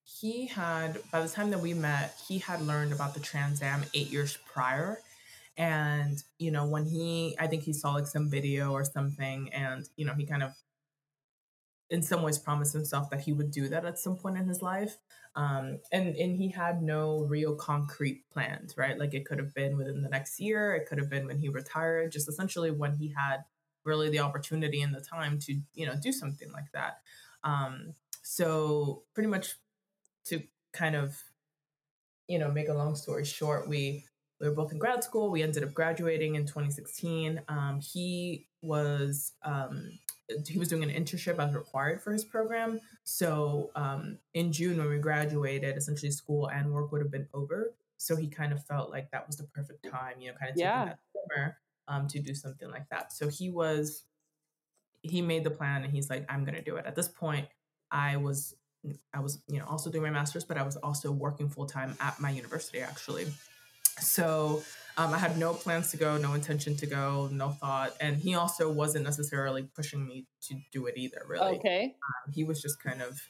he had, by the time that we met, he had learned about the Trans Am eight years prior. and you know when he i think he saw like some video or something and you know he kind of in some ways promised himself that he would do that at some point in his life um, and and he had no real concrete plans right like it could have been within the next year it could have been when he retired just essentially when he had really the opportunity and the time to you know do something like that um, so pretty much to kind of you know make a long story short we we were both in grad school we ended up graduating in 2016 um, he was um, he was doing an internship as required for his program. So um, in June, when we graduated, essentially school and work would have been over. So he kind of felt like that was the perfect time, you know, kind of taking yeah. that summer um, to do something like that. So he was, he made the plan and he's like, I'm going to do it. At this point, I was, I was, you know, also doing my master's, but I was also working full time at my university actually. So um, I had no plans to go, no intention to go, no thought. And he also wasn't necessarily pushing me to do it either, really. Okay. Um, he was just kind of,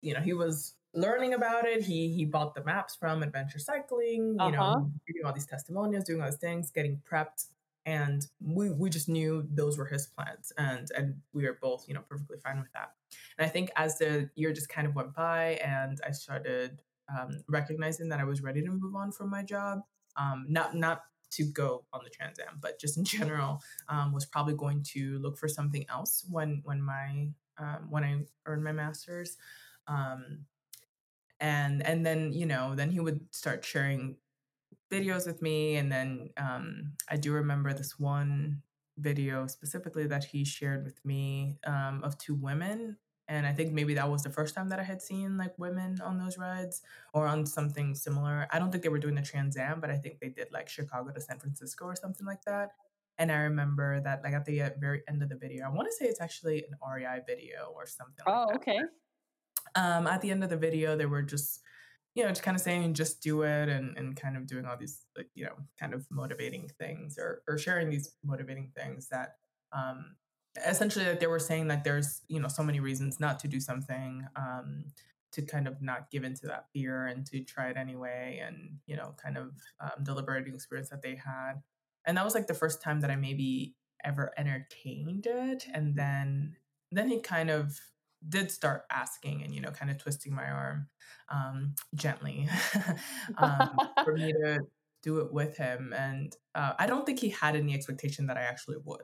you know, he was learning about it. He he bought the maps from Adventure Cycling, you uh-huh. know, doing all these testimonials, doing all these things, getting prepped. And we we just knew those were his plans. And and we were both, you know, perfectly fine with that. And I think as the year just kind of went by and I started um, recognizing that I was ready to move on from my job, um, not not to go on the Trans Am, but just in general, um, was probably going to look for something else when when my um, when I earned my master's, um, and and then you know then he would start sharing videos with me, and then um, I do remember this one video specifically that he shared with me um, of two women and I think maybe that was the first time that I had seen like women on those rides or on something similar. I don't think they were doing the Trans Am, but I think they did like Chicago to San Francisco or something like that. And I remember that like at the uh, very end of the video, I want to say it's actually an REI video or something. Oh, like okay. Um, at the end of the video, there were just, you know, just kind of saying just do it and and kind of doing all these like you know kind of motivating things or or sharing these motivating things that um essentially like they were saying that there's you know so many reasons not to do something um to kind of not give into that fear and to try it anyway and you know kind of um, the experience that they had. And that was like the first time that i maybe ever entertained it and then then he kind of did start asking and you know kind of twisting my arm um gently um, for me to do it with him. And uh, i don't think he had any expectation that i actually would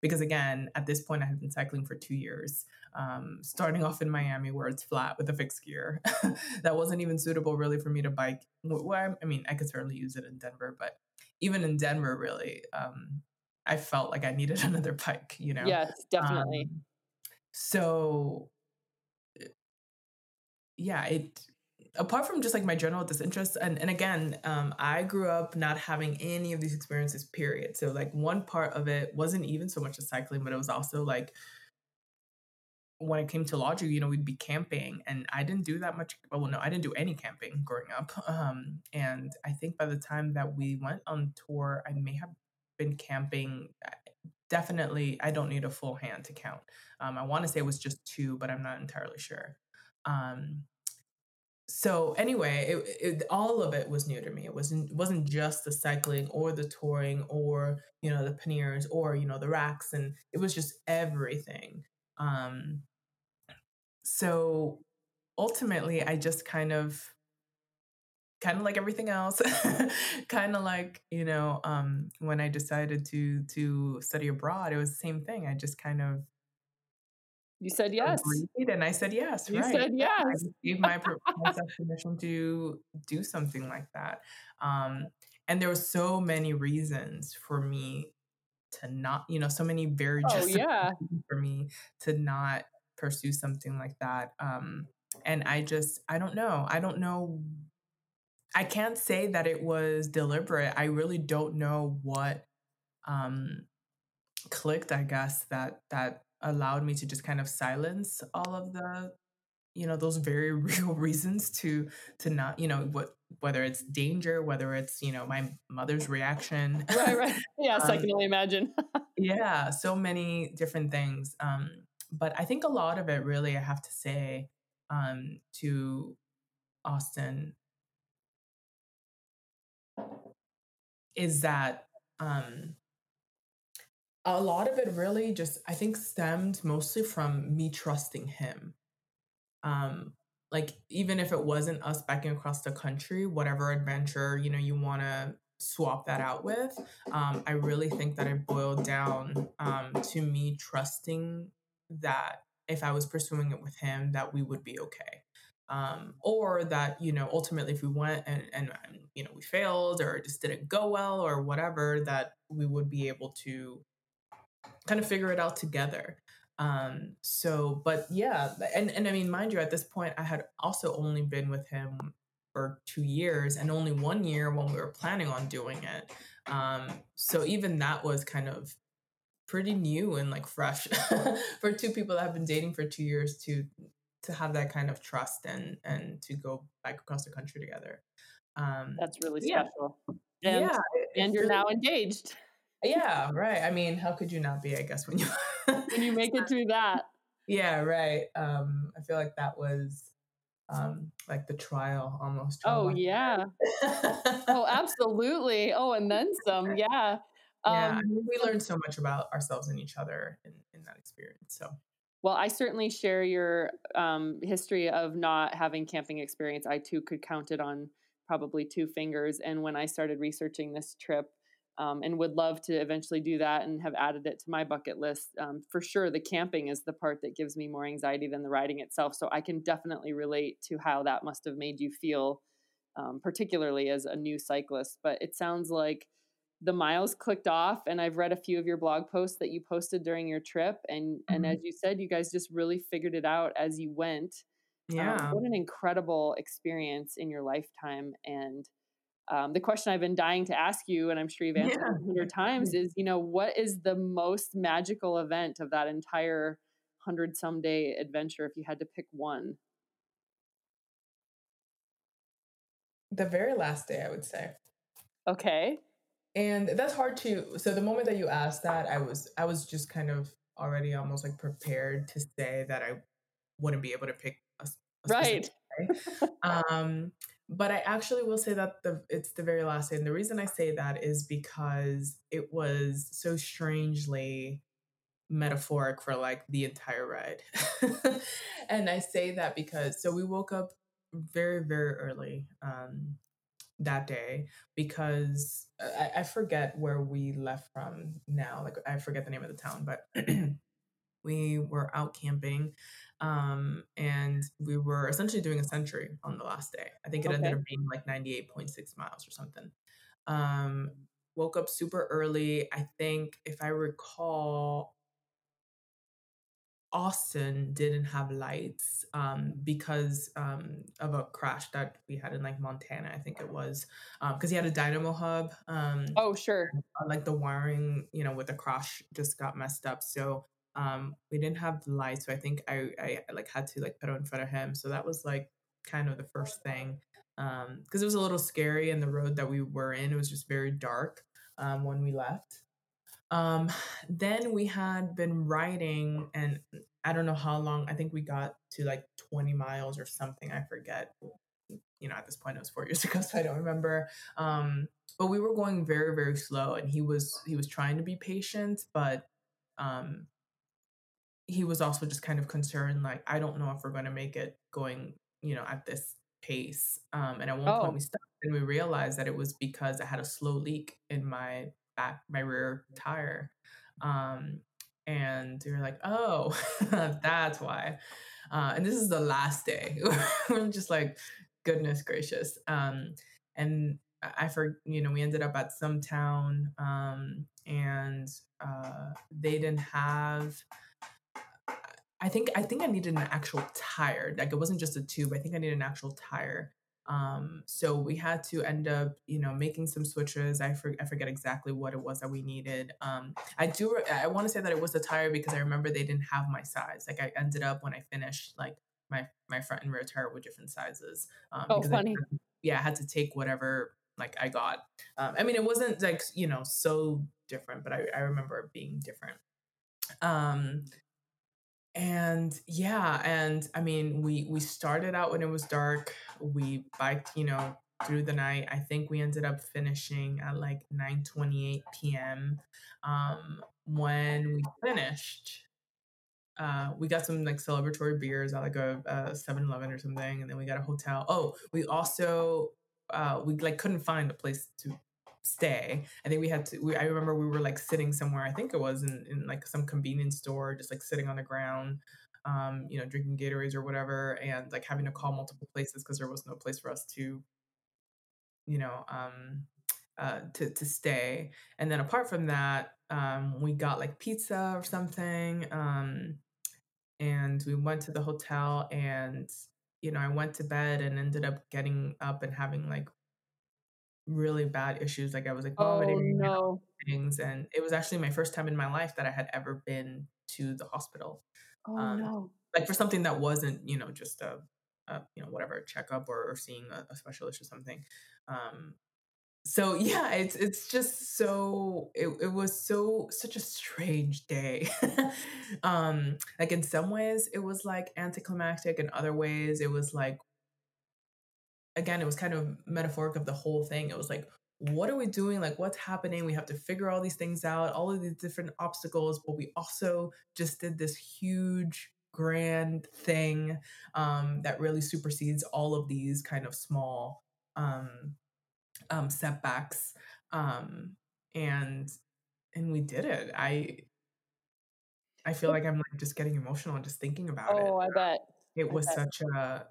because again at this point i had been cycling for two years um, starting off in miami where it's flat with a fixed gear. That wasn't even suitable really for me to bike. Well, i mean i could certainly use it in denver but even in denver really um, i felt like i needed another bike you know? Yes definitely. Um, so yeah it apart from just like my general disinterest and, and again um, i grew up not having any of these experiences period. So like one part of it wasn't even so much the cycling but it was also like when it came to logic you know we'd be camping and i didn't do that much well no i didn't do any camping growing up um, and i think by the time that we went on tour i may have been camping definitely i don't need a full hand to count. Um, i want to say it was just two but i'm not entirely sure um, so anyway, it, it, all of it was new to me. It wasn't it wasn't just the cycling or the touring or you know the panniers or you know the racks, and it was just everything. Um, so ultimately, I just kind of kind of like everything else kind of like you know um, when i decided to to study abroad it was the same thing i just kind of you said yes. and I said yes. You right. said yes. I gave my myself permission to do something like that. Um, and there were so many reasons for me to not, you know, so many very oh, yeah. for me to not pursue something like that. Um, and I just, I don't know. I don't know. I can't say that it was deliberate. I really don't know what um, clicked. I guess that that allowed me to just kind of silence all of the you know those very real reasons to to not you know what whether it's danger whether it's you know my mother's reaction. Right right. Yes um, i can only imagine. yeah so many different things um but i think a lot of it really i have to say um to austin is that um, a lot of it really just I think stemmed mostly from me trusting him. Um, like even if it wasn't us biking across the country, whatever adventure you know you want to swap that out with, um, I really think that it boiled down um, to me trusting that if I was pursuing it with him, that we would be okay. Um, or that you know ultimately if we went and, and and you know we failed or it just didn't go well or whatever that we would be able to kind of figure it out together um so but yeah and and i mean mind you at this point i had also only been with him for two years and only one year when we were planning on doing it um so even that was kind of pretty new and like fresh for two people that have been dating for two years to to have that kind of trust and and to go back across the country together um that's really special yeah. and, yeah, and you're really, now engaged yeah, right. I mean, how could you not be? I guess when you when you make it through that. Yeah, right. Um, I feel like that was um like the trial almost. Oh yeah. oh, absolutely. Oh, and then some. Yeah. Yeah, um, we learned so much about ourselves and each other in, in that experience. So well, I certainly share your um, history of not having camping experience. I too could count it on probably two fingers. And when I started researching this trip, um, and would love to eventually do that and have added it to my bucket list. Um, for sure, the camping is the part that gives me more anxiety than the riding itself. So I can definitely relate to how that must have made you feel, um, particularly as a new cyclist. But it sounds like the miles clicked off, and I've read a few of your blog posts that you posted during your trip, and mm-hmm. and as you said, you guys just really figured it out as you went. Um, yeah, what an incredible experience in your lifetime, and um, the question I've been dying to ask you, and I'm sure you've answered yeah. a hundred times, is you know what is the most magical event of that entire hundred some day adventure if you had to pick one? The very last day, I would say. Okay. And that's hard to. So the moment that you asked that, I was I was just kind of already almost like prepared to say that I wouldn't be able to pick a, a right. um, but I actually will say that the it's the very last day. And the reason I say that is because it was so strangely metaphoric for like the entire ride. and I say that because so we woke up very, very early um that day because I, I forget where we left from now. Like I forget the name of the town, but we were out camping um, and we were essentially doing a century on the last day. I think it okay. ended up being like 98.6 miles or something. Um, woke up super early. I think if I recall, Austin didn't have lights um, because um, of a crash that we had in like Montana, I think it was, because um, he had a dynamo hub. Um, oh, sure. Like the wiring, you know, with the crash just got messed up. So um we didn't have lights so i think i i like had to like put in front of him. So that was like kind of the first thing um because it was a little scary and the road that we were in. It was just very dark um when we left. Um then we had been riding and i don't know how long i think we got to like 20 miles or something i forget. You know at this point it was four years ago so i don't remember. Um but we were going very very slow and he was he was trying to be patient but um he was also just kind of concerned, like, I don't know if we're going to make it going, you know, at this pace. Um, and at one oh. point we stopped and we realized that it was because I had a slow leak in my back, my rear tire. Um, and we were like, oh, that's why. Uh, and this is the last day. we're just like, goodness gracious. Um, and I for you know we ended up at some town um, and uh, they didn't have I think I think I needed an actual tire. Like it wasn't just a tube. I think I needed an actual tire. Um, so we had to end up, you know, making some switches. I, for, I forget exactly what it was that we needed. Um, I do. I want to say that it was the tire because I remember they didn't have my size. Like I ended up when I finished, like my my front and rear tire were different sizes. Um, oh, funny. I, yeah, I had to take whatever like I got. Um, I mean, it wasn't like you know so different, but I, I remember it being different. Um, and yeah and i mean we we started out when it was dark we biked you know through the night. I think we ended up finishing at like 9:28 p.m. Um, when we finished, uh, we got some like celebratory beers at like a, a 7-Eleven or something, and then we got a hotel. Oh, we also uh, we like couldn't find a place to stay. I think we had to. We, I remember we were like sitting somewhere. I think it was in, in like some convenience store, just like sitting on the ground, um, you know, drinking Gatorades or whatever, and like having to call multiple places because there was no place for us to, you know, um, uh, to to stay. And then apart from that, um, we got like pizza or something, um, and we went to the hotel and. You know, I went to bed and ended up getting up and having like really bad issues. Like I was like Oh vomiting and no. things, and it was actually my first time in my life that I had ever been to the hospital. Oh Um, no. like for something that wasn't, you know, just a, a you know, whatever checkup or, or seeing a, a specialist or something. Um, so yeah, it's it's just so it, it was so such a strange day. um, like in some ways it was like anticlimactic, in other ways it was like again, it was kind of metaphoric of the whole thing. It was like, what are we doing? Like, what's happening? We have to figure all these things out, all of these different obstacles, but we also just did this huge, grand thing um, that really supersedes all of these kind of small um, um, setbacks. Um, and and we did it. I I feel like I'm like just getting emotional and just thinking about it. Oh, I bet. It was such a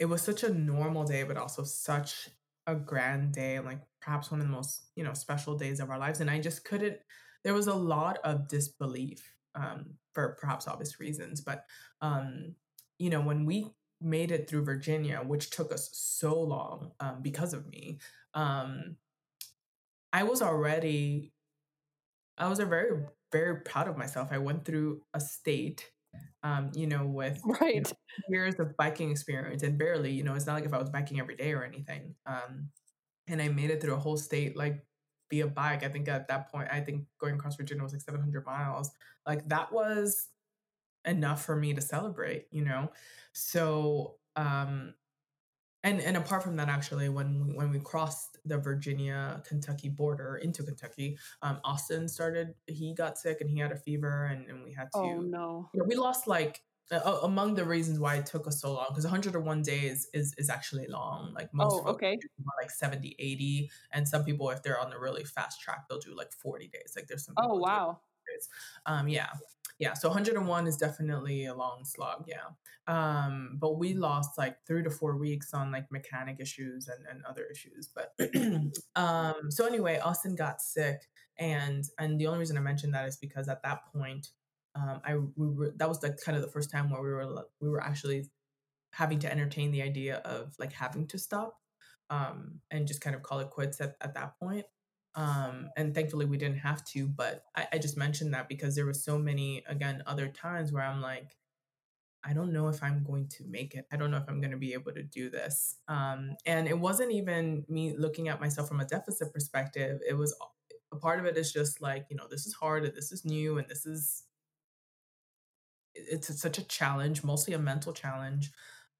it was such a normal day, but also such a grand day, like perhaps one of the most, you know, special days of our lives. And I just couldn't, there was a lot of disbelief um, for perhaps obvious reasons. But, um, you know, when we made it through Virginia, which took us so long um, because of me, um, I was already, I was a very, very proud of myself. I went through a state, um, you know, with you know, Right. years of biking experience and barely, you know, it's not like if I was biking every day or anything. Um, and I made it through a whole state like via bike. I think at that point, I think going across Virginia was like 700 miles. Like that was enough for me to celebrate, you know? So, um, and and apart from that, actually, when we, when we crossed the Virginia Kentucky border into Kentucky, um, Austin started. He got sick and he had a fever, and, and we had to Oh no. you know, we lost like uh, among the reasons why it took us so long because 101 days is is actually long like most Oh, okay. like 70 80 and some people if they're on the really fast track they'll do like 40 days like there's some Oh people who do it wow. um yeah yeah so 101 is definitely a long slog yeah. Um but we lost like three to four weeks on like mechanic issues and, and other issues but um so anyway austin got sick and and the only reason i mentioned that is because at that point um i we were that was like kind of the first time where we were we were actually having to entertain the idea of like having to stop um and just kind of call it quits at, at that point um and thankfully we didn't have to but I, I just mentioned that because there were so many again other times where i'm like i don't know if i'm going to make it. I don't know if i'm going to be able to do this. Um and it wasn't even me looking at myself from a deficit perspective. It was a part of it is just like you know this is hard and this is new and this is it's such a challenge, mostly a mental challenge.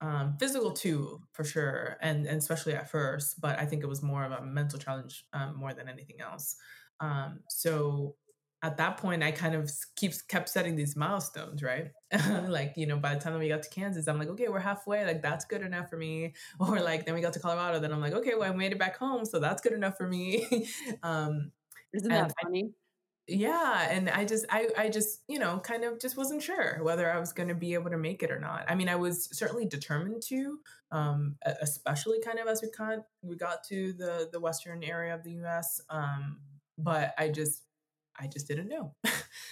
Um, physical too, for sure, and and especially at first, but I think it was more of a mental challenge um, more than anything else. Um, so at that point, I kind of keeps kept setting these milestones, right? like you know, by the time we got to Kansas, I'm like, okay, we're halfway, like that's good enough for me. Or like then we got to Colorado, then I'm like, okay, well I made it back home, so that's good enough for me. um, Isn't that funny? Yeah and i just i i just you know kind of just wasn't sure whether i was going to be able to make it or not. I mean i was certainly determined to um especially kind of as we got we got to the the western area of the us um but i just i just didn't know.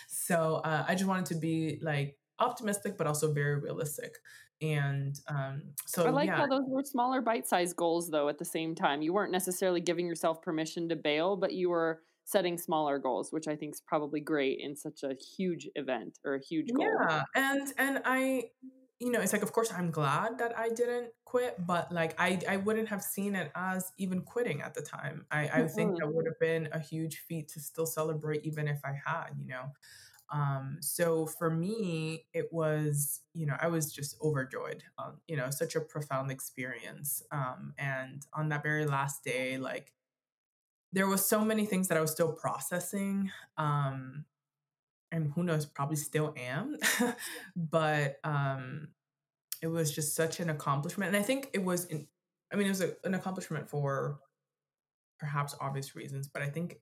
So uh, i just wanted to be like optimistic but also very realistic. And um I like yeah. how those were smaller bite-sized goals though at the same time. You weren't necessarily giving yourself permission to bail, but you were setting smaller goals, which I think is probably great in such a huge event or a huge goal. Yeah, and and I, you know, it's like of course I'm glad that I didn't quit, but like I I wouldn't have seen it as even quitting at the time. I I think Mm-mm. that would have been a huge feat to still celebrate even if I had, you know. Um, so for me, it was, you know, I was just overjoyed. Um, you know, such a profound experience. Um, and on that very last day, like there was so many things that I was still processing. Um, and who knows, probably still am. but um it was just such an accomplishment. And I think it was in, I mean, it was a, an accomplishment for perhaps obvious reasons, but I think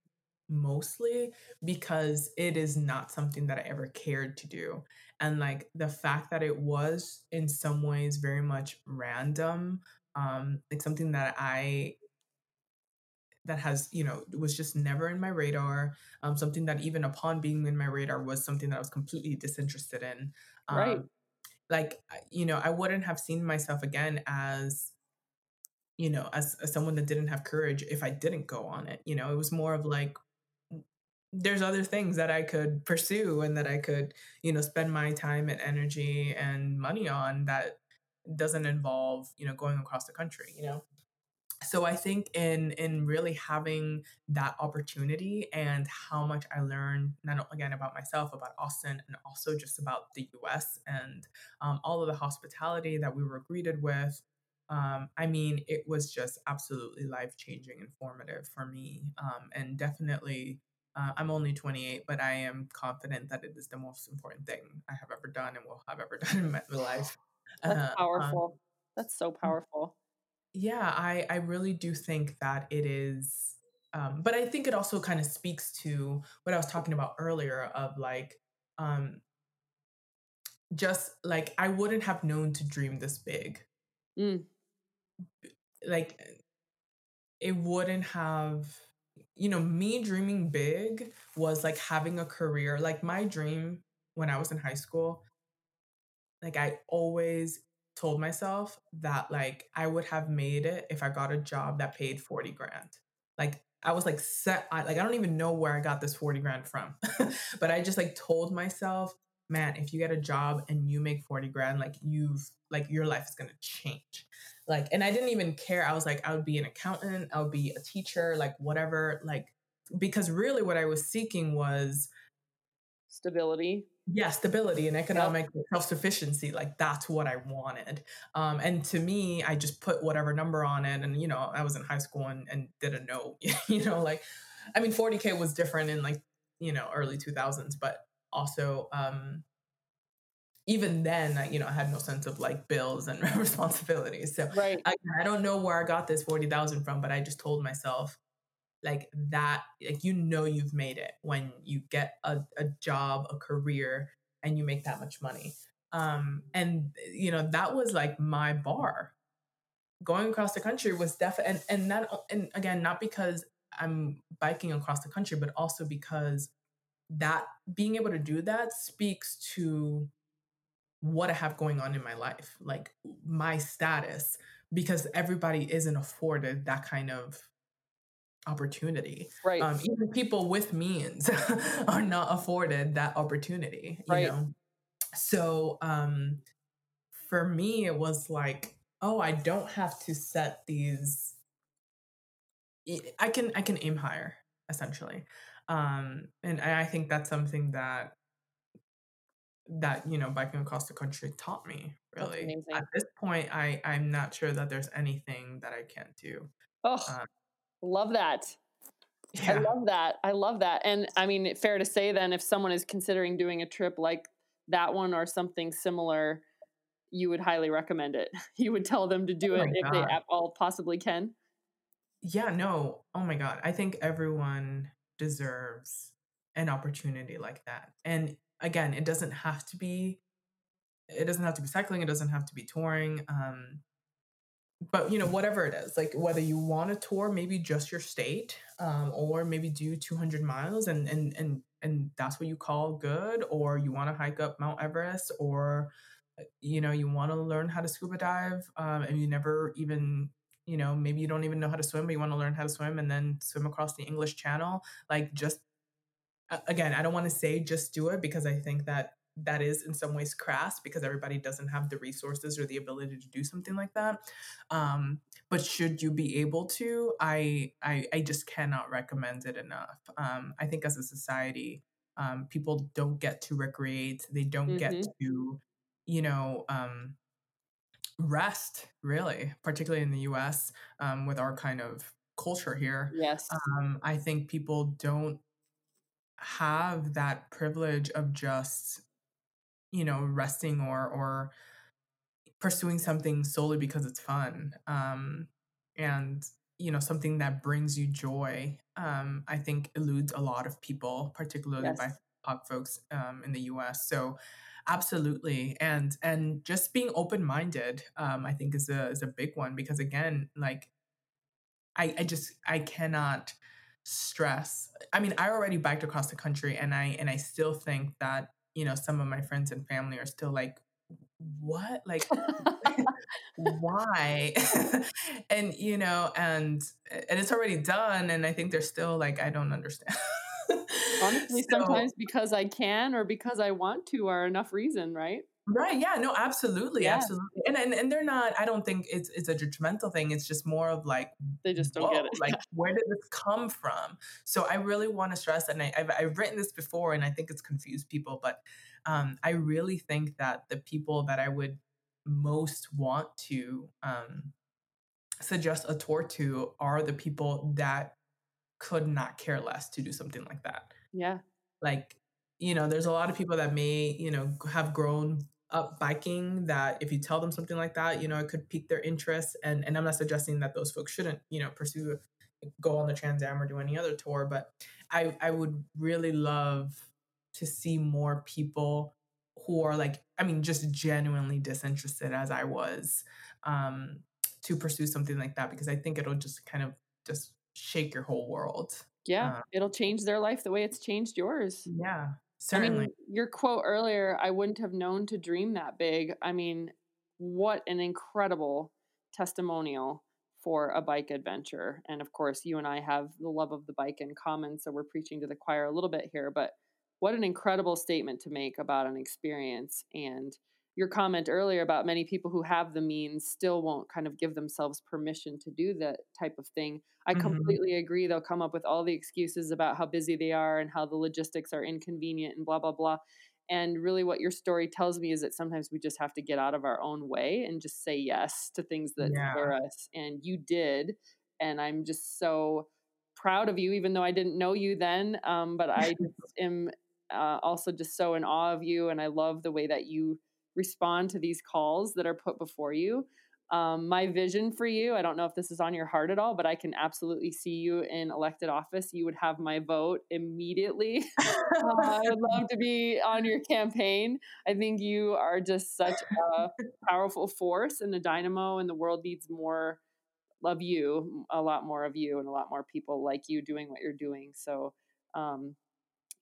mostly because it is not something that I ever cared to do. And like the fact that it was in some ways very much random, um, like something that I that has you know was just never in my radar um, something that even upon being in my radar was something that i was completely disinterested in. Um, right like you know i wouldn't have seen myself again as you know as, as someone that didn't have courage if i didn't go on it you know? It was more of like there's other things that I could pursue and that I could, you know, spend my time and energy and money on that doesn't involve, you know, going across the country, you know. So I think in in really having that opportunity and how much I learned not again about myself, about Austin, and also just about the U.S. and um, all of the hospitality that we were greeted with. Um, I mean, it was just absolutely life changing, and informative for me, um, and definitely uh, I'm only 28, but I am confident that it is the most important thing I have ever done and will have ever done in my life. That's uh, um, powerful. That's so powerful. Yeah, I, I really do think that it is. Um, but I think it also kind of speaks to what I was talking about earlier of like, um, just like I wouldn't have known to dream this big. Mm. Like, it wouldn't have you know, me dreaming big was like having a career. Like my dream when I was in high school, like I always told myself that like I would have made it if I got a job that paid 40 grand. Like I was like set I, like I don't even know where I got this 40 grand from. but I just like told myself, man, if you get a job and you make 40 grand, like you've like your life is going to change like and i didn't even care i was like i would be an accountant i would be a teacher like whatever like because really what i was seeking was stability yeah stability and economic yep. self-sufficiency like that's what i wanted um, and to me i just put whatever number on it and you know i was in high school and, and didn't know you know like i mean 40k was different in like you know early 2000s but also um even then, you know, I had no sense of like bills and responsibilities. So right. I, I don't know where I got this 40,000 from, but I just told myself like that, like, you know, you've made it when you get a, a job, a career, and you make that much money. Um, and, you know, that was like my bar. Going across the country was definitely, and, and that and again, not because I'm biking across the country, but also because that being able to do that speaks to what I have going on in my life, like my status, because everybody isn't afforded that kind of opportunity. Right. Um, even people with means are not afforded that opportunity. You right. know? So um, for me, it was like, oh, I don't have to set these. I can I can aim higher essentially, um, and I think that's something that that you know biking across the country taught me really at this point i i'm not sure that there's anything that i can't do oh um, love that. Yeah. i love that. I love that. And i mean fair to say then if someone is considering doing a trip like that one or something similar you would highly recommend it. You would tell them to do oh it if they at all possibly can. Yeah no. Oh my god. I think everyone deserves an opportunity like that. And again, it doesn't have to be it doesn't have to be cycling, it doesn't have to be touring. Um, but you know, whatever it is, like whether you want to tour maybe just your state, um, or maybe do 200 miles and and and and that's what you call good, or you want to hike up Mount Everest, or uh, you know, you want to learn how to scuba dive, um, and you never even you know maybe you don't even know how to swim but you want to learn how to swim and then swim across the english channel like just again, I don't want to say just do it because I think that that is in some ways crass because everybody doesn't have the resources or the ability to do something like that. Um, but should you be able to, I, I, I just cannot recommend it enough. Um, I think as a society, um, people don't get to recreate they don't mm-hmm. get to you know um, rest really particularly in the us um, with our kind of culture here yes um, i think people don't have that privilege of just you know resting or or pursuing something solely because it's fun um, and you know something that brings you joy um, i think eludes a lot of people particularly yes. by BIPOC folks um, in the us so absolutely and and just being open-minded um, i think is a is a big one because again like i i just i cannot stress i mean i already biked across the country and i and i still think that you know some of my friends and family are still like what? Like why? And you know and eh, and it's already done and i think they're still like i don't understand. Honestly so, sometimes because i can or because i want to are enough reason right right yeah no absolutely yeah. absolutely and, and and they're not i don't think it's it's a judgmental thing it's just more of like they just don't get it like where did this come from so i really want to stress and I, I've, I've written this before and i think it's confused people but um, I really think that the people that I would most want to um, suggest a tour to are the people that could not care less to do something like that. Yeah. Like, you know, there's a lot of people that may, you know, have grown up biking that if you tell them something like that, you know, it could pique their interest. And and I'm not suggesting that those folks shouldn't, you know, pursue go on the Trans Am or do any other tour, but I I would really love to see more people who are like, I mean, just genuinely disinterested as I was um, to pursue something like that because I think it'll just kind of just shake your whole world. Yeah, um, it'll change their life the way it's changed yours. Yeah, certainly. I mean, your quote earlier, I wouldn't have known to dream that big. I mean, what an incredible testimonial for a bike adventure. And of course, you and I have the love of the bike in common, so we're preaching to the choir a little bit here, but what an incredible statement to make about an experience and your comment earlier about many people who have the means still won't kind of give themselves permission to do that type of thing. I mm-hmm. completely agree. They'll come up with all the excuses about how busy they are and how the logistics are inconvenient and blah, blah, blah. And really, what your story tells me is that sometimes we just have to get out of our own way and just say yes to things that yeah. scare us. And you did. And I'm just so proud of you, even though I didn't know you then. Um, but I am uh, also just so in awe of you. And I love the way that you respond to these calls that are put before you. Um, my vision for you, I don't know if this is on your heart at all, but I can absolutely see you in elected office. You would have my vote immediately. uh, I would love to be on your campaign. I think you are just such a powerful force and a dynamo, and the world needs more of you, a lot more of you, and a lot more people like you doing what you're doing. So, um,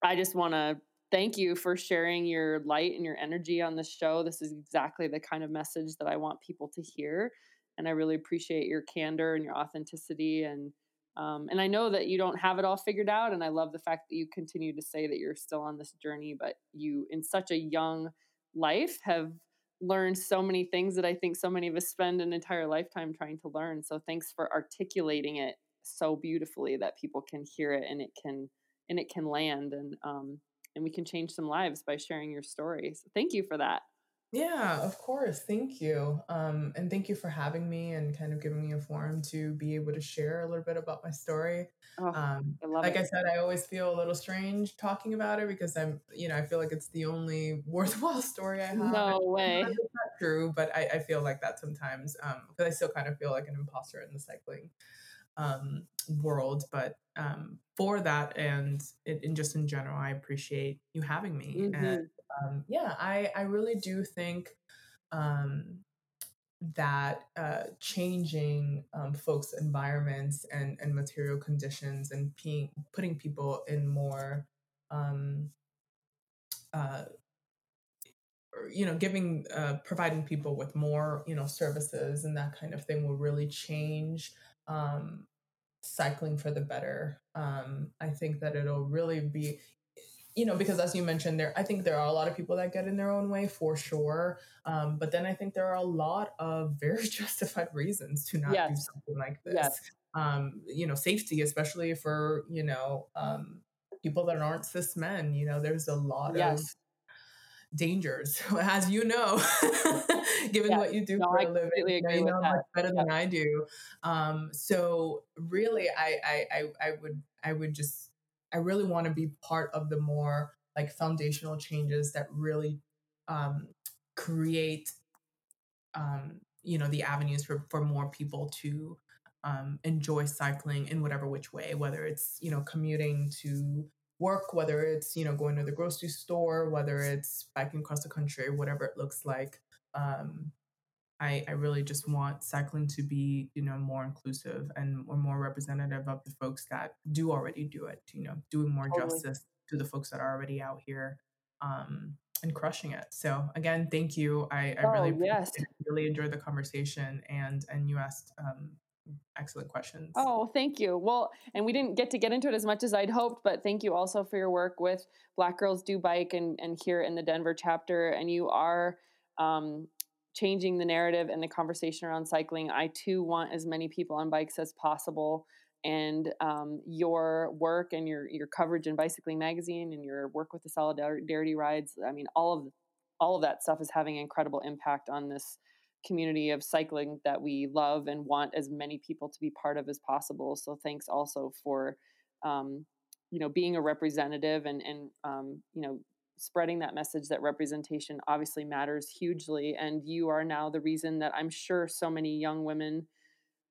I just want to thank you for sharing your light and your energy on this show. This is exactly the kind of message that I want people to hear. And I really appreciate your candor and your authenticity. And um, and I know that you don't have it all figured out. And I love the fact that you continue to say that you're still on this journey, but you, in such a young life, have learned so many things that I think so many of us spend an entire lifetime trying to learn. So thanks for articulating it so beautifully that people can hear it and it can and it can land and um, and we can change some lives by sharing your story. So thank you for that. Yeah, of course. Thank you. Um, and thank you for having me and kind of giving me a forum to be able to share a little bit about my story. Oh, um, I like it. I said, I always feel a little strange talking about it because I'm, you know, I feel like it's the only worthwhile story I have. No way. Not true, but I, I feel like that sometimes because um, I still kind of feel like an imposter in the cycling um, world. But um, for that and, and just in general, I appreciate you having me. Mm-hmm. And um, yeah, I, I really do think um, that uh, changing um, folks' environments and, and material conditions and pe- putting people in more um, uh, you know giving uh, providing people with more you know services and that kind of thing will really change um, cycling for the better. Um, I think that it'll really be, you know, because as you mentioned, there, I think there are a lot of people that get in their own way for sure. Um, but then I think there are a lot of very justified reasons to not yes. do something like this. Yes. Um, you know, safety, especially for, you know, um, people that aren't cis men. You know, there's a lot Yes. of dangers, as you know, given Yes. what you do No, for I a living. completely You know, with that. much better than I do. Um, so really, I, I, I, I would, I would just, I really want to be part of the more like foundational changes that really um, create, um, you know, the avenues for for more people to um, enjoy cycling in whatever which way, whether it's you know commuting to work, whether it's you know going to the grocery store, whether it's biking across the country, whatever it looks like. Um, I, I really just want cycling to be you know more inclusive and or more representative of the folks that do already do it. You know, doing more Totally. justice to the folks that are already out here um, and crushing it. So again, thank you. I, I really Oh, yes. really enjoyed the conversation and and you asked um, excellent questions. Oh, thank you. Well, and we didn't get to get into it as much as I'd hoped, but thank you also for your work with Black Girls Do Bike and, and here in the Denver chapter. And you are um, changing the narrative and the conversation around cycling. I too want as many people on bikes as possible. And um, your work and your your coverage in Bicycling Magazine and your work with the Solidarity Rides, I mean, all of all of that stuff is having incredible impact on this community of cycling that we love and want as many people to be part of as possible. So thanks also for, um, you know, being a representative and and um, you know spreading that message that representation obviously matters hugely. And you are now the reason that I'm sure so many young women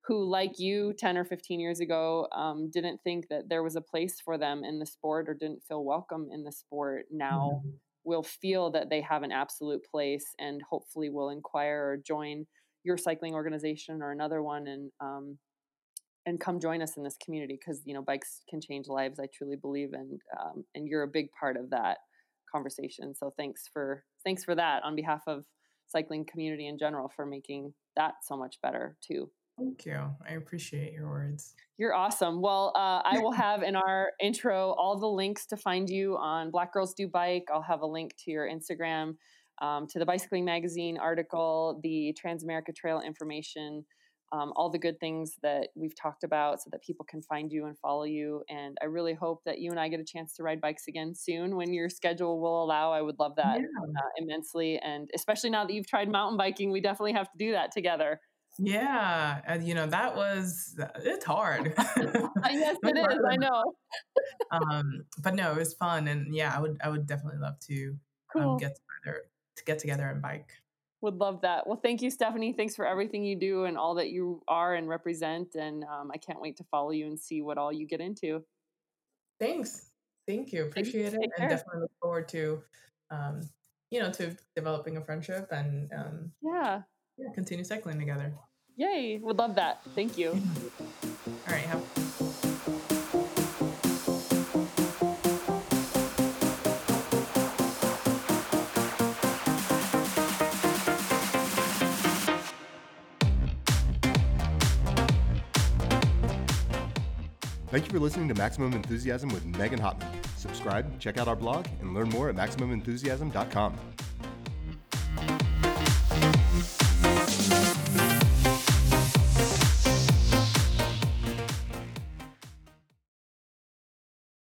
who, like you, 10 or 15 years ago, um, didn't think that there was a place for them in the sport or didn't feel welcome in the sport now Mhm. Will feel that they have an absolute place and hopefully will inquire or join your cycling organization or another one and um, and come join us in this community because you know bikes can change lives i truly believe and um, and you're a big part of that conversation. So thanks for thanks for that on behalf of cycling community in general for making that so much better too Thank you. I appreciate your words. you're awesome. Well, uh, I will have in our intro all the links to find you on Black Girls Do Bike. I'll have a link to your Instagram, um, to the Bicycling Magazine article, the Transamerica Trail information, um, all the good things that we've talked about so that people can find you and follow you. And I really hope that you and I get a chance to ride bikes again soon when your schedule will allow. I would love that Yeah. uh, immensely. And especially now that you've tried mountain biking, we definitely have to do that together. Yeah, and you know that was it's hard. Uh, yes, it is. I know. um, but no, it was fun, and yeah, I would I would definitely love to Cool. um, get together to get together and bike. Would love that. Well, thank you, Stephanie. Thanks for everything you do and all that you are and represent. And um, I can't wait to follow you and see what all you get into. Thanks, thank you, Thank- appreciate it, and definitely look forward to, um, you know, to developing a friendship and um, Yeah. Yeah, continue cycling together. Yay. Would love that. Thank you. All right, have Thank you for listening to Maximum Enthusiasm with Megan Hottman. Subscribe, check out our blog, and learn more at MaximumEnthusiasm.com.